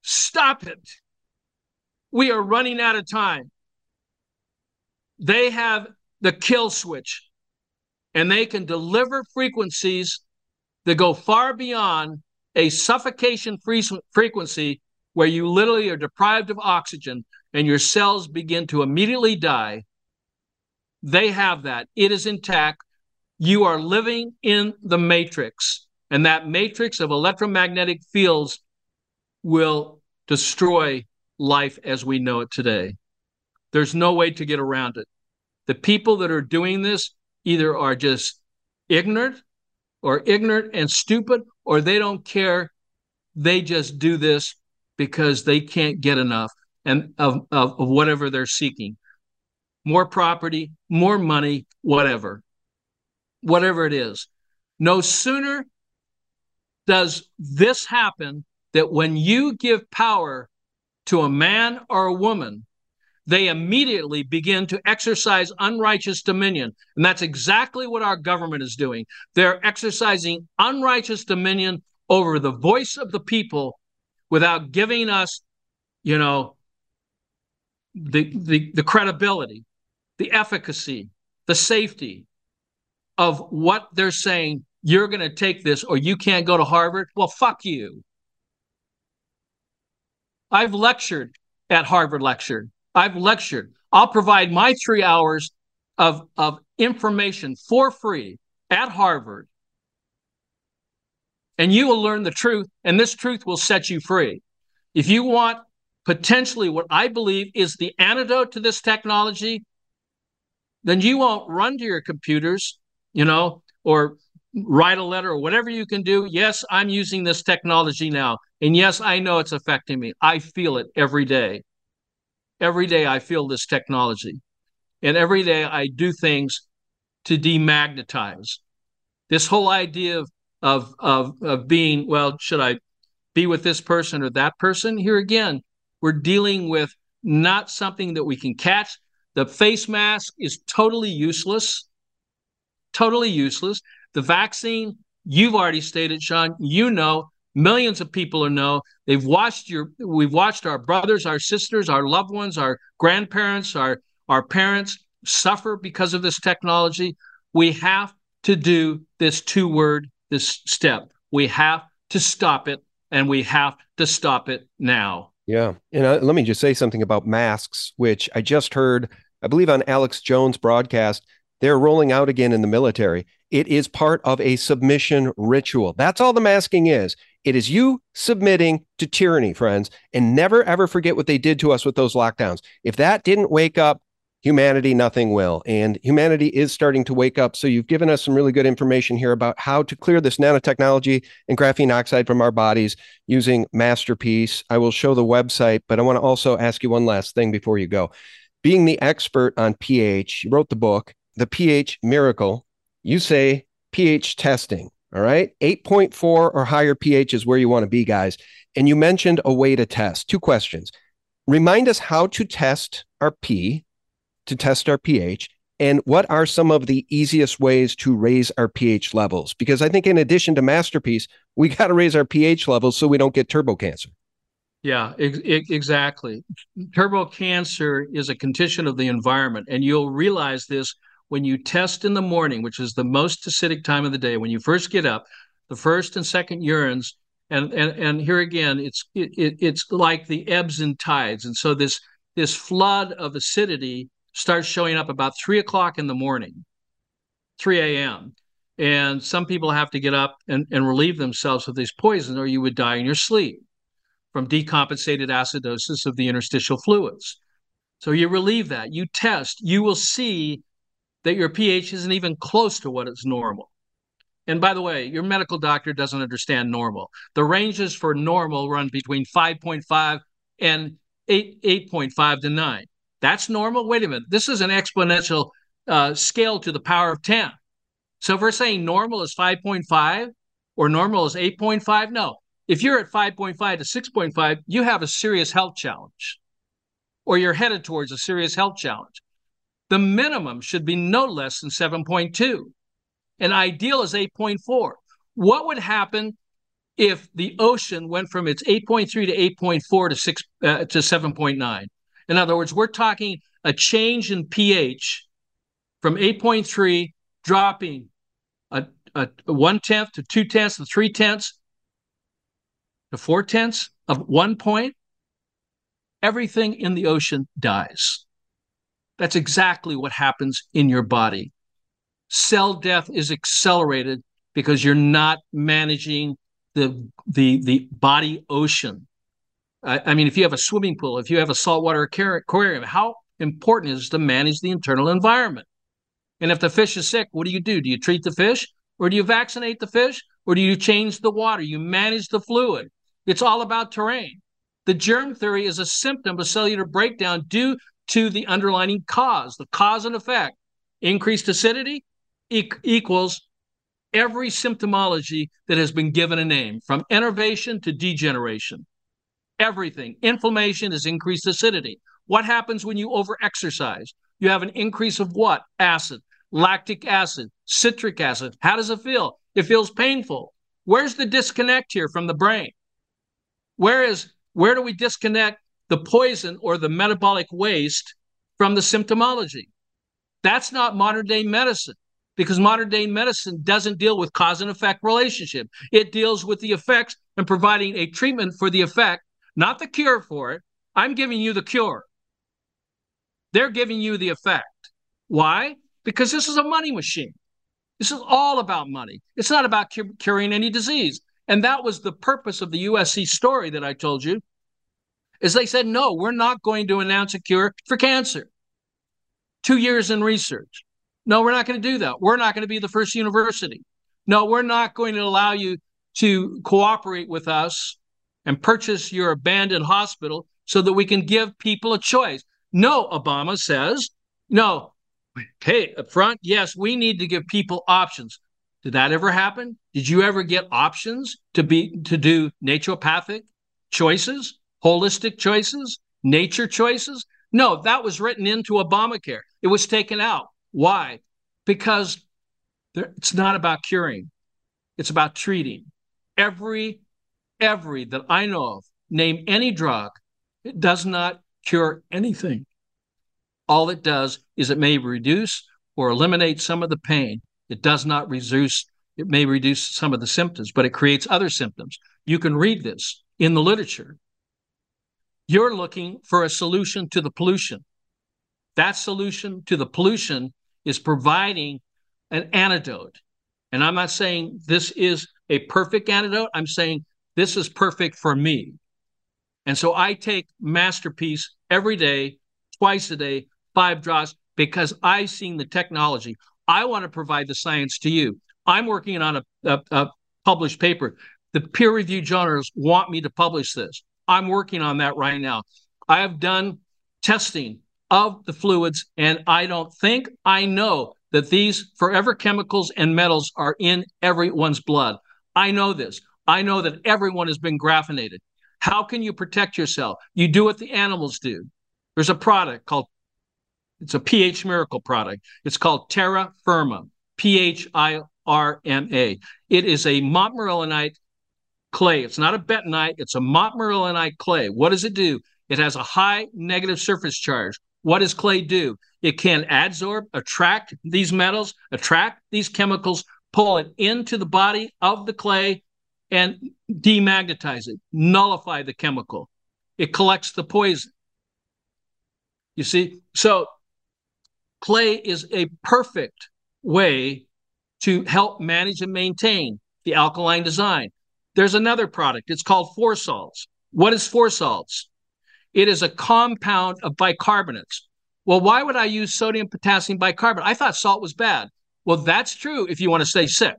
Stop it. We are running out of time. They have the kill switch and they can deliver frequencies that go far beyond a suffocation frequency where you literally are deprived of oxygen and your cells begin to immediately die. They have that. It is intact. You are living in the matrix, and that matrix of electromagnetic fields will destroy life as we know it today. There's no way to get around it. The people that are doing this either are just ignorant or ignorant and stupid, or they don't care. They just do this because they can't get enough and of, of, of whatever they're seeking. More property, more money, whatever. Whatever it is. No sooner does this happen that when you give power to a man or a woman they immediately begin to exercise unrighteous dominion. And that's exactly what our government is doing. They're exercising unrighteous dominion over the voice of the people without giving us, you know, the, the, the credibility, the efficacy, the safety of what they're saying. You're going to take this or you can't go to Harvard. Well, fuck you. I've lectured at Harvard Lecture. I've lectured. I'll provide my three hours of, of information for free at Harvard. And you will learn the truth, and this truth will set you free. If you want potentially what I believe is the antidote to this technology, then you won't run to your computers, you know, or write a letter or whatever you can do. Yes, I'm using this technology now. And yes, I know it's affecting me. I feel it every day. Every day I feel this technology. And every day I do things to demagnetize. This whole idea of of of, of being, well, should I be with this person or that person? Here again, we're dealing with not something that we can catch. The face mask is totally useless. Totally useless. The vaccine, you've already stated, Sean, you know, millions of people are know. They've watched your we've watched our brothers, our sisters, our loved ones, our grandparents, our our parents suffer because of this technology. We have to do this two word this step. We have to stop it and we have to stop it now. Yeah. And uh, let me just say something about masks, which I just heard, I believe, on Alex Jones' broadcast. They're rolling out again in the military. It is part of a submission ritual. That's all the masking is. It is you submitting to tyranny, friends. And never, ever forget what they did to us with those lockdowns. If that didn't wake up humanity, nothing will. And humanity is starting to wake up. So you've given us some really good information here about how to clear this nanotechnology and graphene oxide from our bodies using MasterPeace. I will show the website, but I want to also ask you one last thing before you go. Being the expert on pH, you wrote the book, The pH Miracle. You say pH testing. All right. 8.4 or higher pH is where you want to be, guys. And you mentioned a way to test. Two questions. Remind us how to test our P to test our pH? And what are some of the easiest ways to raise our pH levels? Because I think, in addition to MasterPeace, we (laughs) got to raise our pH levels so we don't get turbo cancer. Yeah, ex- exactly. Turbo cancer is a condition of the environment. And you'll realize this when you test in the morning, which is the most acidic time of the day. When you first get up, the first and second urines, and and, and here again, it's it, it's like the ebbs and tides. And so this this flood of acidity starts showing up about three o'clock in the morning, 3 a.m. And some people have to get up and, and relieve themselves of these poisons, or you would die in your sleep from decompensated acidosis of the interstitial fluids. So you relieve that, you test, you will see that your pH isn't even close to what is normal. And by the way, your medical doctor doesn't understand normal. The ranges for normal run between 5.5 and 8, 8.5 to 9. That's normal. Wait a minute. This is an exponential uh, scale to the power of 10. So if we're saying normal is 5.5 or normal is 8.5, no. If you're at 5.5 to 6.5, you have a serious health challenge or you're headed towards a serious health challenge. The minimum should be no less than 7.2. And ideal is 8.4. What would happen if the ocean went from its 8.3 to 8.4 to 6 uh, to 7.9? In other words, we're talking a change in pH from 8.3 dropping a, a, a one tenth to two tenths to three tenths to four tenths of one point. Everything in the ocean dies. That's exactly what happens in your body. Cell death is accelerated because you're not managing the the the body ocean I, I mean, if you have a swimming pool, if you have a saltwater aquarium, how important is to manage the internal environment? And if the fish is sick, what do you do? Do you treat the fish or do you vaccinate the fish or do you change the water? You manage the fluid. It's all about terrain. The germ theory is a symptom of cellular breakdown due to the underlying cause, the cause and effect. Increased acidity e- equals every symptomology that has been given a name, from enervation to degeneration everything. Inflammation is increased acidity. What happens when you overexercise? You have an increase of what? Acid, lactic acid, citric acid. How does it feel? It feels painful. Where's the disconnect here from the brain? Where is where do we disconnect the poison or the metabolic waste from the symptomology? That's not modern day medicine because modern day medicine doesn't deal with cause and effect relationship. It deals with the effects and providing a treatment for the effect not the cure for it. I'm giving you the cure. They're giving you the effect. Why? Because this is a money machine. This is all about money. It's not about cu- curing any disease. And that was the purpose of the USC story that I told you. Is they said, no, we're not going to announce a cure for cancer. two years in research. No, we're not going to do that. We're not going to be the first university. No, we're not going to allow you to cooperate with us and purchase your abandoned hospital so that we can give people a choice. No, Obama says, no. Hey, up front, yes, we need to give people options. Did that ever happen? Did you ever get options to be to do naturopathic choices, holistic choices, nature choices? No, that was written into Obamacare. It was taken out. Why? Because there, it's not about curing. It's about treating. Every every that I know of, name any drug, it does not cure anything. All it does is it may reduce or eliminate some of the pain. It does not reduce, it may reduce some of the symptoms, but it creates other symptoms. You can read this in the literature. You're looking for a solution to the pollution. That solution to the pollution is providing an antidote. And I'm not saying this is a perfect antidote. I'm saying this is perfect for me. And so I take MasterPeace every day, twice a day, five drops, because I've seen the technology. I want to provide the science to you. I'm working on a, a, a published paper. The peer reviewed journals want me to publish this. I'm working on that right now. I have done testing of the fluids, and I don't think I know that these forever chemicals and metals are in everyone's blood. I know this. I know that everyone has been graphinated. How can you protect yourself? You do what the animals do. There's a product called it's a pH miracle product. It's called Terra Phirma, P H I R M A. It is a montmorillonite clay. It's not a bentonite, it's a montmorillonite clay. What does it do? It has a high negative surface charge. What does clay do? It can adsorb, attract these metals, attract these chemicals, pull it into the body of the clay and demagnetize it, nullify the chemical. It collects the poison. You see? So Clay is a perfect way to help manage and maintain the alkaline design. There's another product. It's called pHour Salts. What is pHour Salts? It is a compound of bicarbonates. Well, why would I use sodium potassium bicarbonate? I thought salt was bad. Well, that's true if you want to stay sick.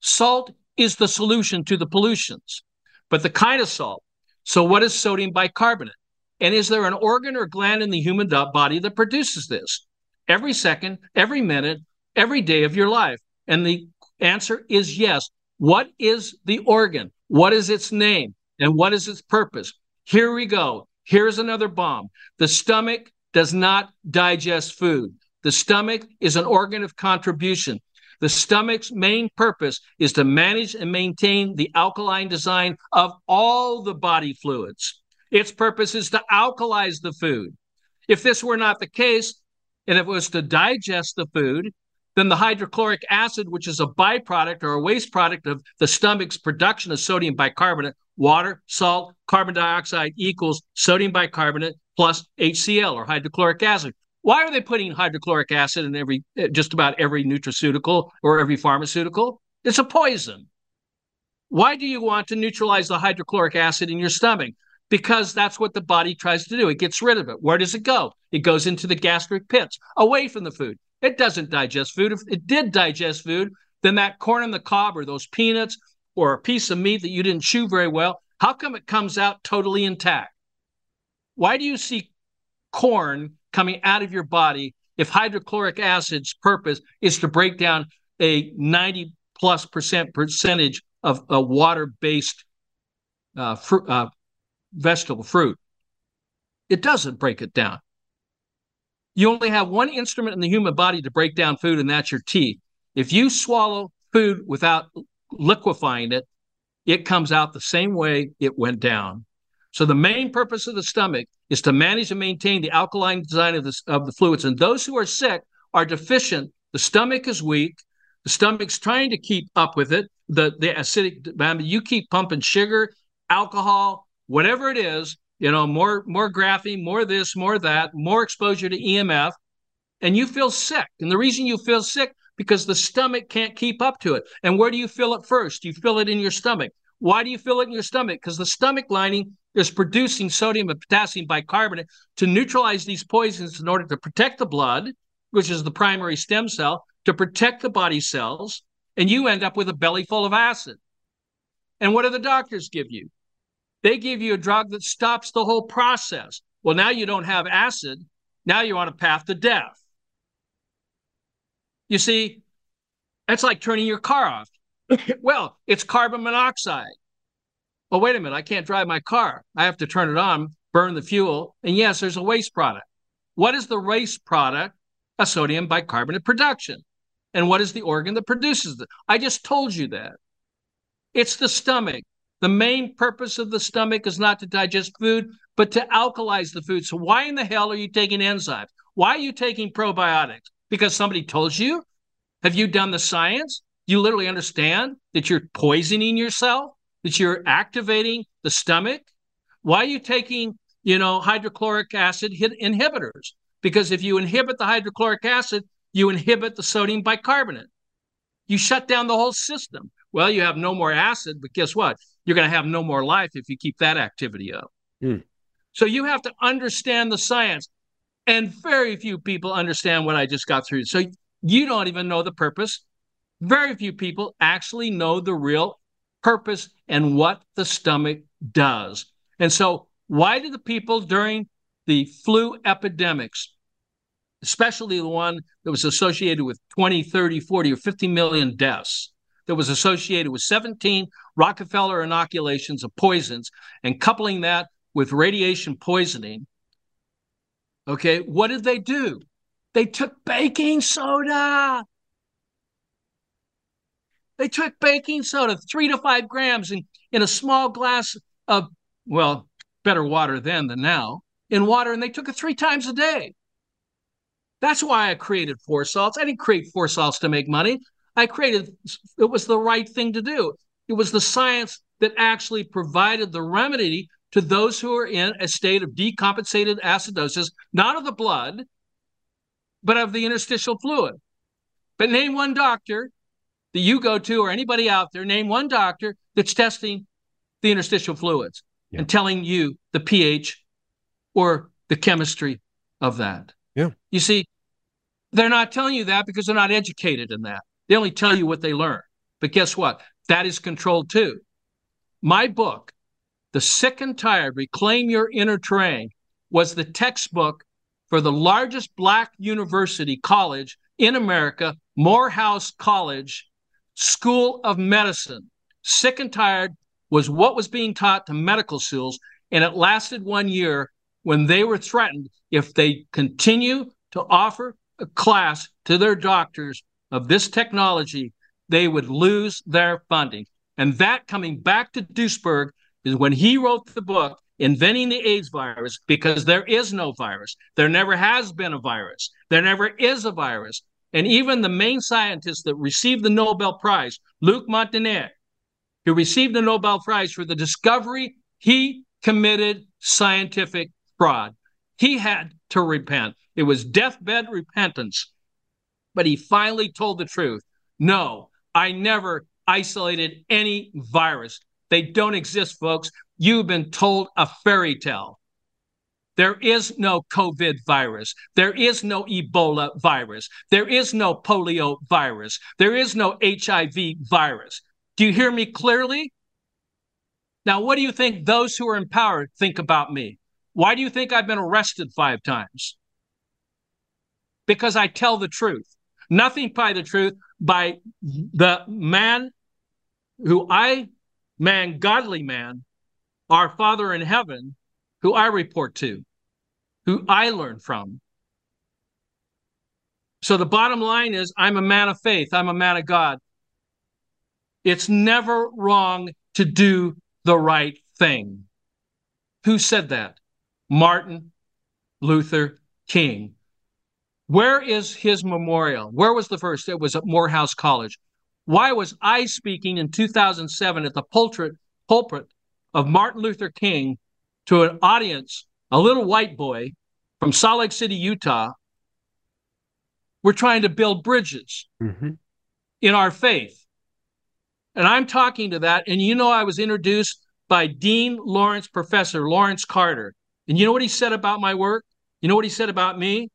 Salt is the solution to the pollutions, but the kind of salt. So, what is sodium bicarbonate? And is there an organ or gland in the human body that produces this every second, every minute, every day of your life? And the answer is yes. What is the organ? What is its name? And what is its purpose? Here we go. Here's another bomb. The stomach does not digest food. The stomach is an organ of contribution. The stomach's main purpose is to manage and maintain the alkaline design of all the body fluids. Its purpose is to alkalize the food. If this were not the case, and if it was to digest the food, then the hydrochloric acid, which is a byproduct or a waste product of the stomach's production of sodium bicarbonate, water, salt, carbon dioxide equals sodium bicarbonate plus HCl or hydrochloric acid. Why are they putting hydrochloric acid in every eh, just about every nutraceutical or every pharmaceutical? It's a poison. Why do you want to neutralize the hydrochloric acid in your stomach? because that's what the body tries to do. It gets rid of it. Where does it go? It goes into the gastric pits, away from the food. It doesn't digest food. If it did digest food, then that corn on the cob or those peanuts or a piece of meat that you didn't chew very well, how come it comes out totally intact? Why do you see corn coming out of your body if hydrochloric acid's purpose is to break down a 90 plus percent percentage of a water based uh, fr- uh, vegetable fruit. It doesn't break it down. You only have one instrument in the human body to break down food, and that's your teeth. If you swallow food without liquefying it, it comes out the same way it went down. So the main purpose of the stomach is to manage and maintain the alkaline design of the, of the fluids. And those who are sick are deficient. The stomach is weak. The stomach's trying to keep up with it. The the acidic you keep pumping sugar, alcohol, whatever it is, you know, more more graphene, more this, more that, more exposure to EMF, and you feel sick. And the reason you feel sick because the stomach can't keep up to it. And where do you feel it first? You feel it in your stomach. Why do you feel it in your stomach? Because the stomach lining is producing sodium and potassium bicarbonate to neutralize these poisons in order to protect the blood, which is the primary stem cell, to protect the body cells, and you end up with a belly full of acid. And what do the doctors give you? They give you a drug that stops the whole process. Well, now you don't have acid. Now you're on a path to death. You see, that's like turning your car off. (laughs) well, it's carbon monoxide. Well, wait a minute. I can't drive my car. I have to turn it on, burn the fuel. And yes, there's a waste product. What is the waste product? A sodium bicarbonate production. And what is the organ that produces it? I just told you that. It's the stomach. The main purpose of the stomach is not to digest food, but to alkalize the food. So why in the hell are you taking enzymes? Why are you taking probiotics? Because somebody told you? Have you done the science? You literally understand that you're poisoning yourself, that you're activating the stomach. Why are you taking, you know, hydrochloric acid inhibitors? Because if you inhibit the hydrochloric acid, you inhibit the sodium bicarbonate. You shut down the whole system. Well, you have no more acid, but guess what? You're going to have no more life if you keep that activity up. Mm. So you have to understand the science. And very few people understand what I just got through. So you don't even know the purpose. Very few people actually know the real purpose and what the stomach does. And so, why did the people during the flu epidemics, especially the one that was associated with 20, 30, 40, or 50 million deaths, that was associated with 17 Rockefeller inoculations of poisons, and coupling that with radiation poisoning. Okay, what did they do? They took baking soda. They took baking soda, three to five grams in, in a small glass of, well, better water then than now, in water, and they took it three times a day. That's why I created pHour Salts. I didn't create pHour Salts to make money. I created it was the right thing to do. It was the science that actually provided the remedy to those who are in a state of decompensated acidosis, not of the blood, but of the interstitial fluid. But name one doctor that you go to or anybody out there, name one doctor that's testing the interstitial fluids yeah. and telling you the pH or the chemistry of that. Yeah. You see, they're not telling you that because they're not educated in that. They only tell you what they learn. But guess what? That is controlled too. My book, The Sick and Tired Reclaim Your Inner Terrain, was the textbook for the largest Black university college in America, Morehouse College School of Medicine. Sick and Tired was what was being taught to medical schools, and it lasted one year when they were threatened if they continue to offer a class to their doctors of this technology, they would lose their funding. And that coming back to Duesberg is when he wrote the book, Inventing the AIDS Virus, because there is no virus. There never has been a virus. There never is a virus. And even the main scientist that received the Nobel Prize, Luc Montagnier, who received the Nobel Prize for the discovery, he committed scientific fraud. He had to repent. It was deathbed repentance but he finally told the truth. No, I never isolated any virus. They don't exist, folks. You've been told a fairy tale. There is no COVID virus. There is no Ebola virus. There is no polio virus. There is no HIV virus. Do you hear me clearly? Now, what do you think those who are in power think about me? Why do you think I've been arrested five times? Because I tell the truth nothing by the truth, by the man who I, man, godly man, our Father in heaven, who I report to, who I learn from. So the bottom line is I'm a man of faith, I'm a man of God. It's never wrong to do the right thing. Who said that? Martin Luther King. Where is his memorial? Where was the first? It was at Morehouse College. Why was I speaking in 2007 at the pulpit, pulpit of Martin Luther King to an audience, a little white boy from Salt Lake City, Utah? We're trying to build bridges mm-hmm. in our faith. And I'm talking to that. And you know, I was introduced by Dean Lawrence Professor Lawrence Carter. And you know what he said about my work? You know what he said about me?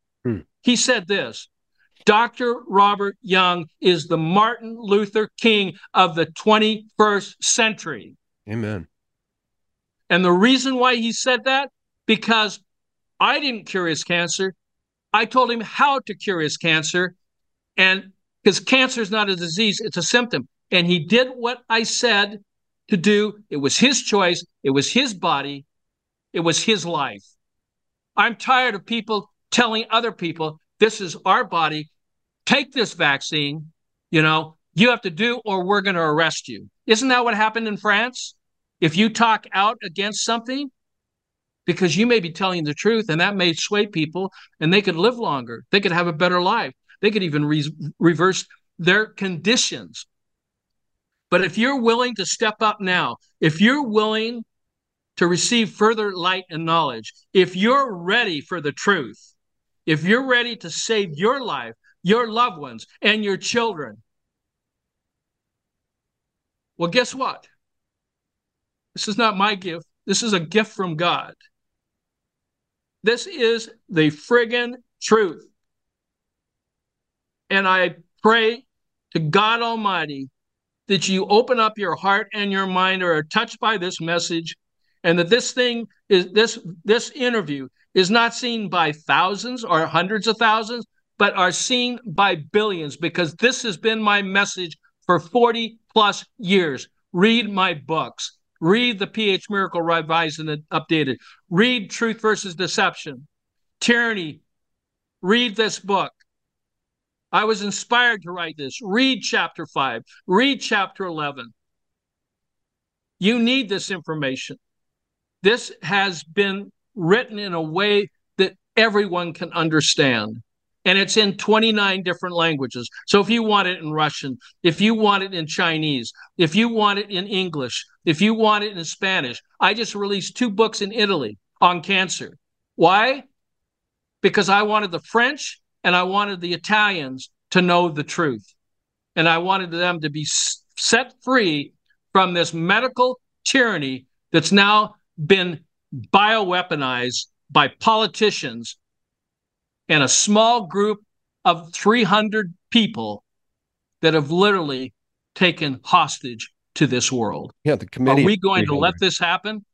He said this Dr. Robert Young is the Martin Luther King of the 21st century. Amen. And the reason why he said that, because I didn't cure his cancer. I told him how to cure his cancer. And because cancer is not a disease, it's a symptom. And he did what I said to do. It was his choice, it was his body, it was his life. I'm tired of people telling other people, this is our body, take this vaccine, you know, you have to do, or we're going to arrest you. Isn't that what happened in France? If you talk out against something, because you may be telling the truth and that may sway people and they could live longer, they could have a better life, they could even re- reverse their conditions. But if you're willing to step up now, if you're willing to receive further light and knowledge, if you're ready for the truth, if you're ready to save your life, your loved ones, and your children, well, guess what? This is not my gift. This is a gift from God. This is the friggin' truth. And I pray to God Almighty that you open up your heart and your mind or are touched by this message and that this thing is this this interview is not seen by thousands or hundreds of thousands but are seen by billions because this has been my message for 40 plus years. Read my books. Read the pH Miracle revised and updated. Read truth versus deception. Tyranny. Read this book. I was inspired to write this. Read chapter 5, read chapter 11. You need this information. This has been written in a way that everyone can understand. And it's in 29 different languages. So if you want it in Russian, if you want it in Chinese, if you want it in English, if you want it in Spanish, I just released two books in Italy on cancer. Why? Because I wanted the French and I wanted the Italians to know the truth. And I wanted them to be set free from this medical tyranny that's now been bioweaponized by politicians and a small group of 300 people that have literally taken hostage to this world. Yeah, the committee. Are we going to let this happen?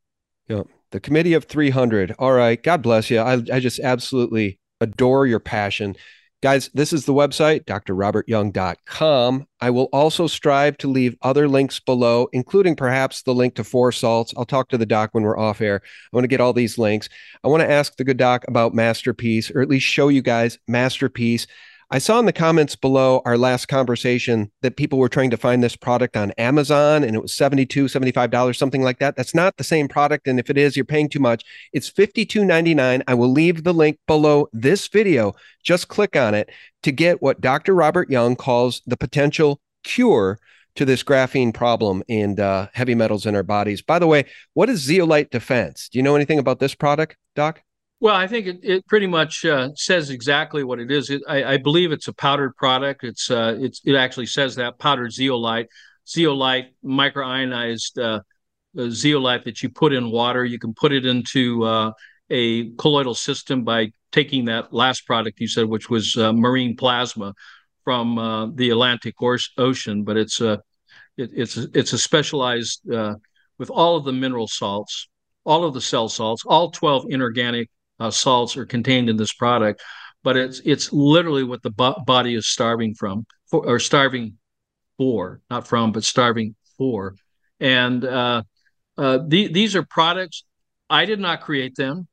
Yeah, the committee of 300. All right, God bless you. I, I just absolutely adore your passion. Guys, this is the website, drrobertyoung.com. I will also strive to leave other links below, including perhaps the link to pHour Salts. I'll talk to the doc when we're off air. I want to get all these links. I want to ask the good doc about MasterPeace, or at least show you guys MasterPeace. I saw in the comments below our last conversation that people were trying to find this product on Amazon and it was $72, $75, something like that. That's not the same product. And if it is, you're paying too much. It's $52.99. I will leave the link below this video. Just click on it to get what Dr. Robert Young calls the potential cure to this graphene problem and uh, heavy metals in our bodies. By the way, what is zeolite defense? Do you know anything about this product, Doc? Well, I think it, it pretty much uh, says exactly what it is. It, I, I, believe it's a powdered product. It's uh, it's it actually says that powdered zeolite, zeolite microionized uh, zeolite that you put in water. You can put it into uh, a colloidal system by taking that last product you said, which was uh, marine plasma from uh, the Atlantic Ocean. But it's a it, it's a, it's a specialized with all of the mineral salts, all of the cell salts, all twelve inorganic uh, salts are contained in this product, but it's it's literally what the bo- body is starving from for, or starving for, not from, but starving for. And uh, uh, the, these are products I did not create them.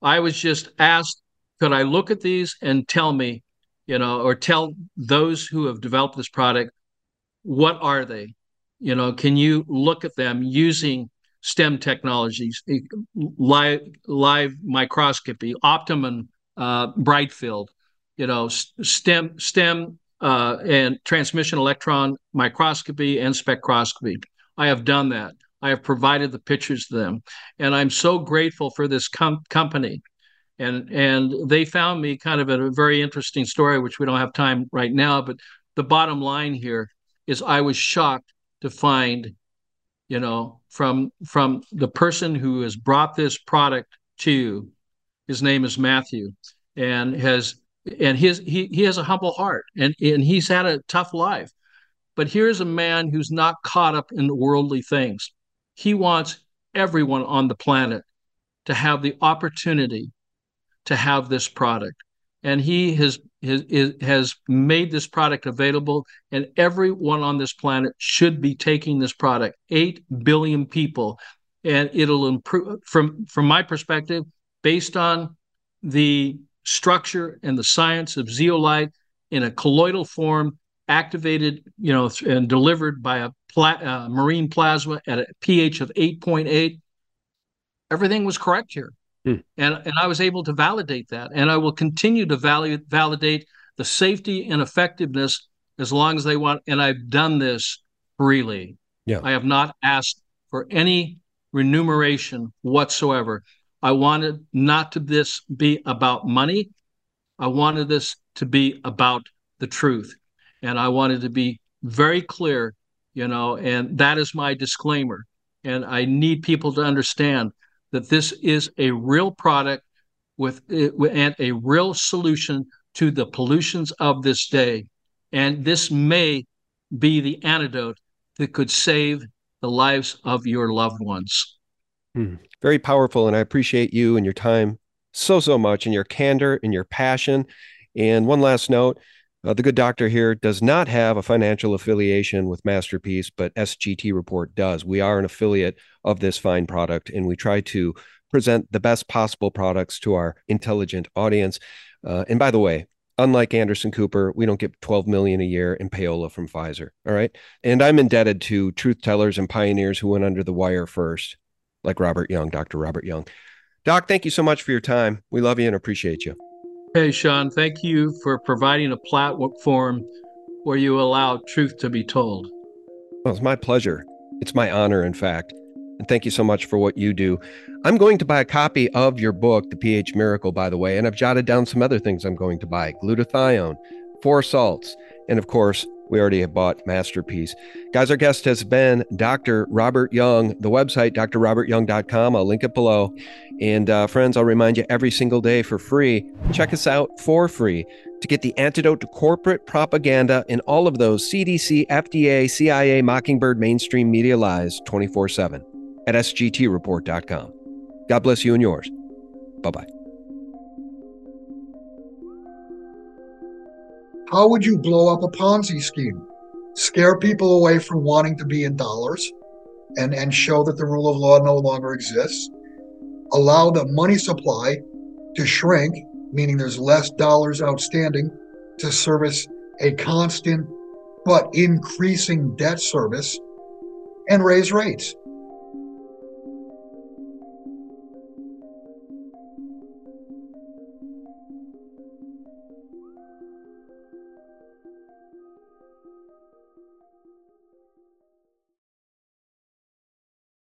I was just asked, could I look at these and tell me, you know, or tell those who have developed this product, what are they? You know, can you look at them using STEM technologies, live, live microscopy, Optimum uh, bright field, you know, STEM, STEM uh, and transmission electron microscopy and spectroscopy. I have done that. I have provided the pictures to them, and I'm so grateful for this com- company. And and they found me kind of a very interesting story, which we don't have time right now. But the bottom line here is, I was shocked to find you know, from from the person who has brought this product to you. His name is Matthew, and has and his he he has a humble heart, and and he's had a tough life. But here's a man who's not caught up in worldly things. He wants everyone on the planet to have the opportunity to have this product. And he has, has, has made this product available, and everyone on this planet should be taking this product. Eight billion people. And it'll improve from from my perspective, based on the structure and the science of zeolite in a colloidal form, activated, you know, and delivered by a pla- uh, marine plasma at a pH of 8.8. Everything was correct here. Hmm. And, and I was able to validate that. And I will continue to value, validate the safety and effectiveness as long as they want. And I've done this freely. Yeah. I have not asked for any remuneration whatsoever. I wanted not to this be about money. I wanted this to be about the truth. And I wanted to be very clear, you know, and that is my disclaimer. And I need people to understand that this is a real product with and a real solution to the pollutions of this day. And this may be the antidote that could save the lives of your loved ones. Hmm. Very powerful. And I appreciate you and your time so, so much and your candor and your passion. And one last note uh, the good doctor here does not have a financial affiliation with MasterPeace, but SGT Report does. We are an affiliate of this fine product, and we try to present the best possible products to our intelligent audience. Uh, and by the way, unlike Anderson Cooper, we don't get 12 million a year in payola from Pfizer. All right. And I'm indebted to truth tellers and pioneers who went under the wire first, like Robert Young, Dr. Robert Young. Doc, thank you so much for your time. We love you and appreciate you. Hey, Sean, thank you for providing a platform where you allow truth to be told. Well, it's my pleasure. It's my honor, in fact. And thank you so much for what you do. I'm going to buy a copy of your book, The pH Miracle, by the way, and I've jotted down some other things I'm going to buy glutathione, pHour Salts, and of course, we already have bought MasterPeace. Guys, our guest has been Dr. Robert Young. The website, drrobertyoung.com. I'll link it below. And uh, friends, I'll remind you every single day for free. Check us out for free to get the antidote to corporate propaganda and all of those CDC, FDA, CIA, Mockingbird, mainstream media lies 24 7 at sgtreport.com. God bless you and yours. Bye bye. How would you blow up a Ponzi scheme? Scare people away from wanting to be in dollars and, and show that the rule of law no longer exists. Allow the money supply to shrink, meaning there's less dollars outstanding to service a constant but increasing debt service and raise rates.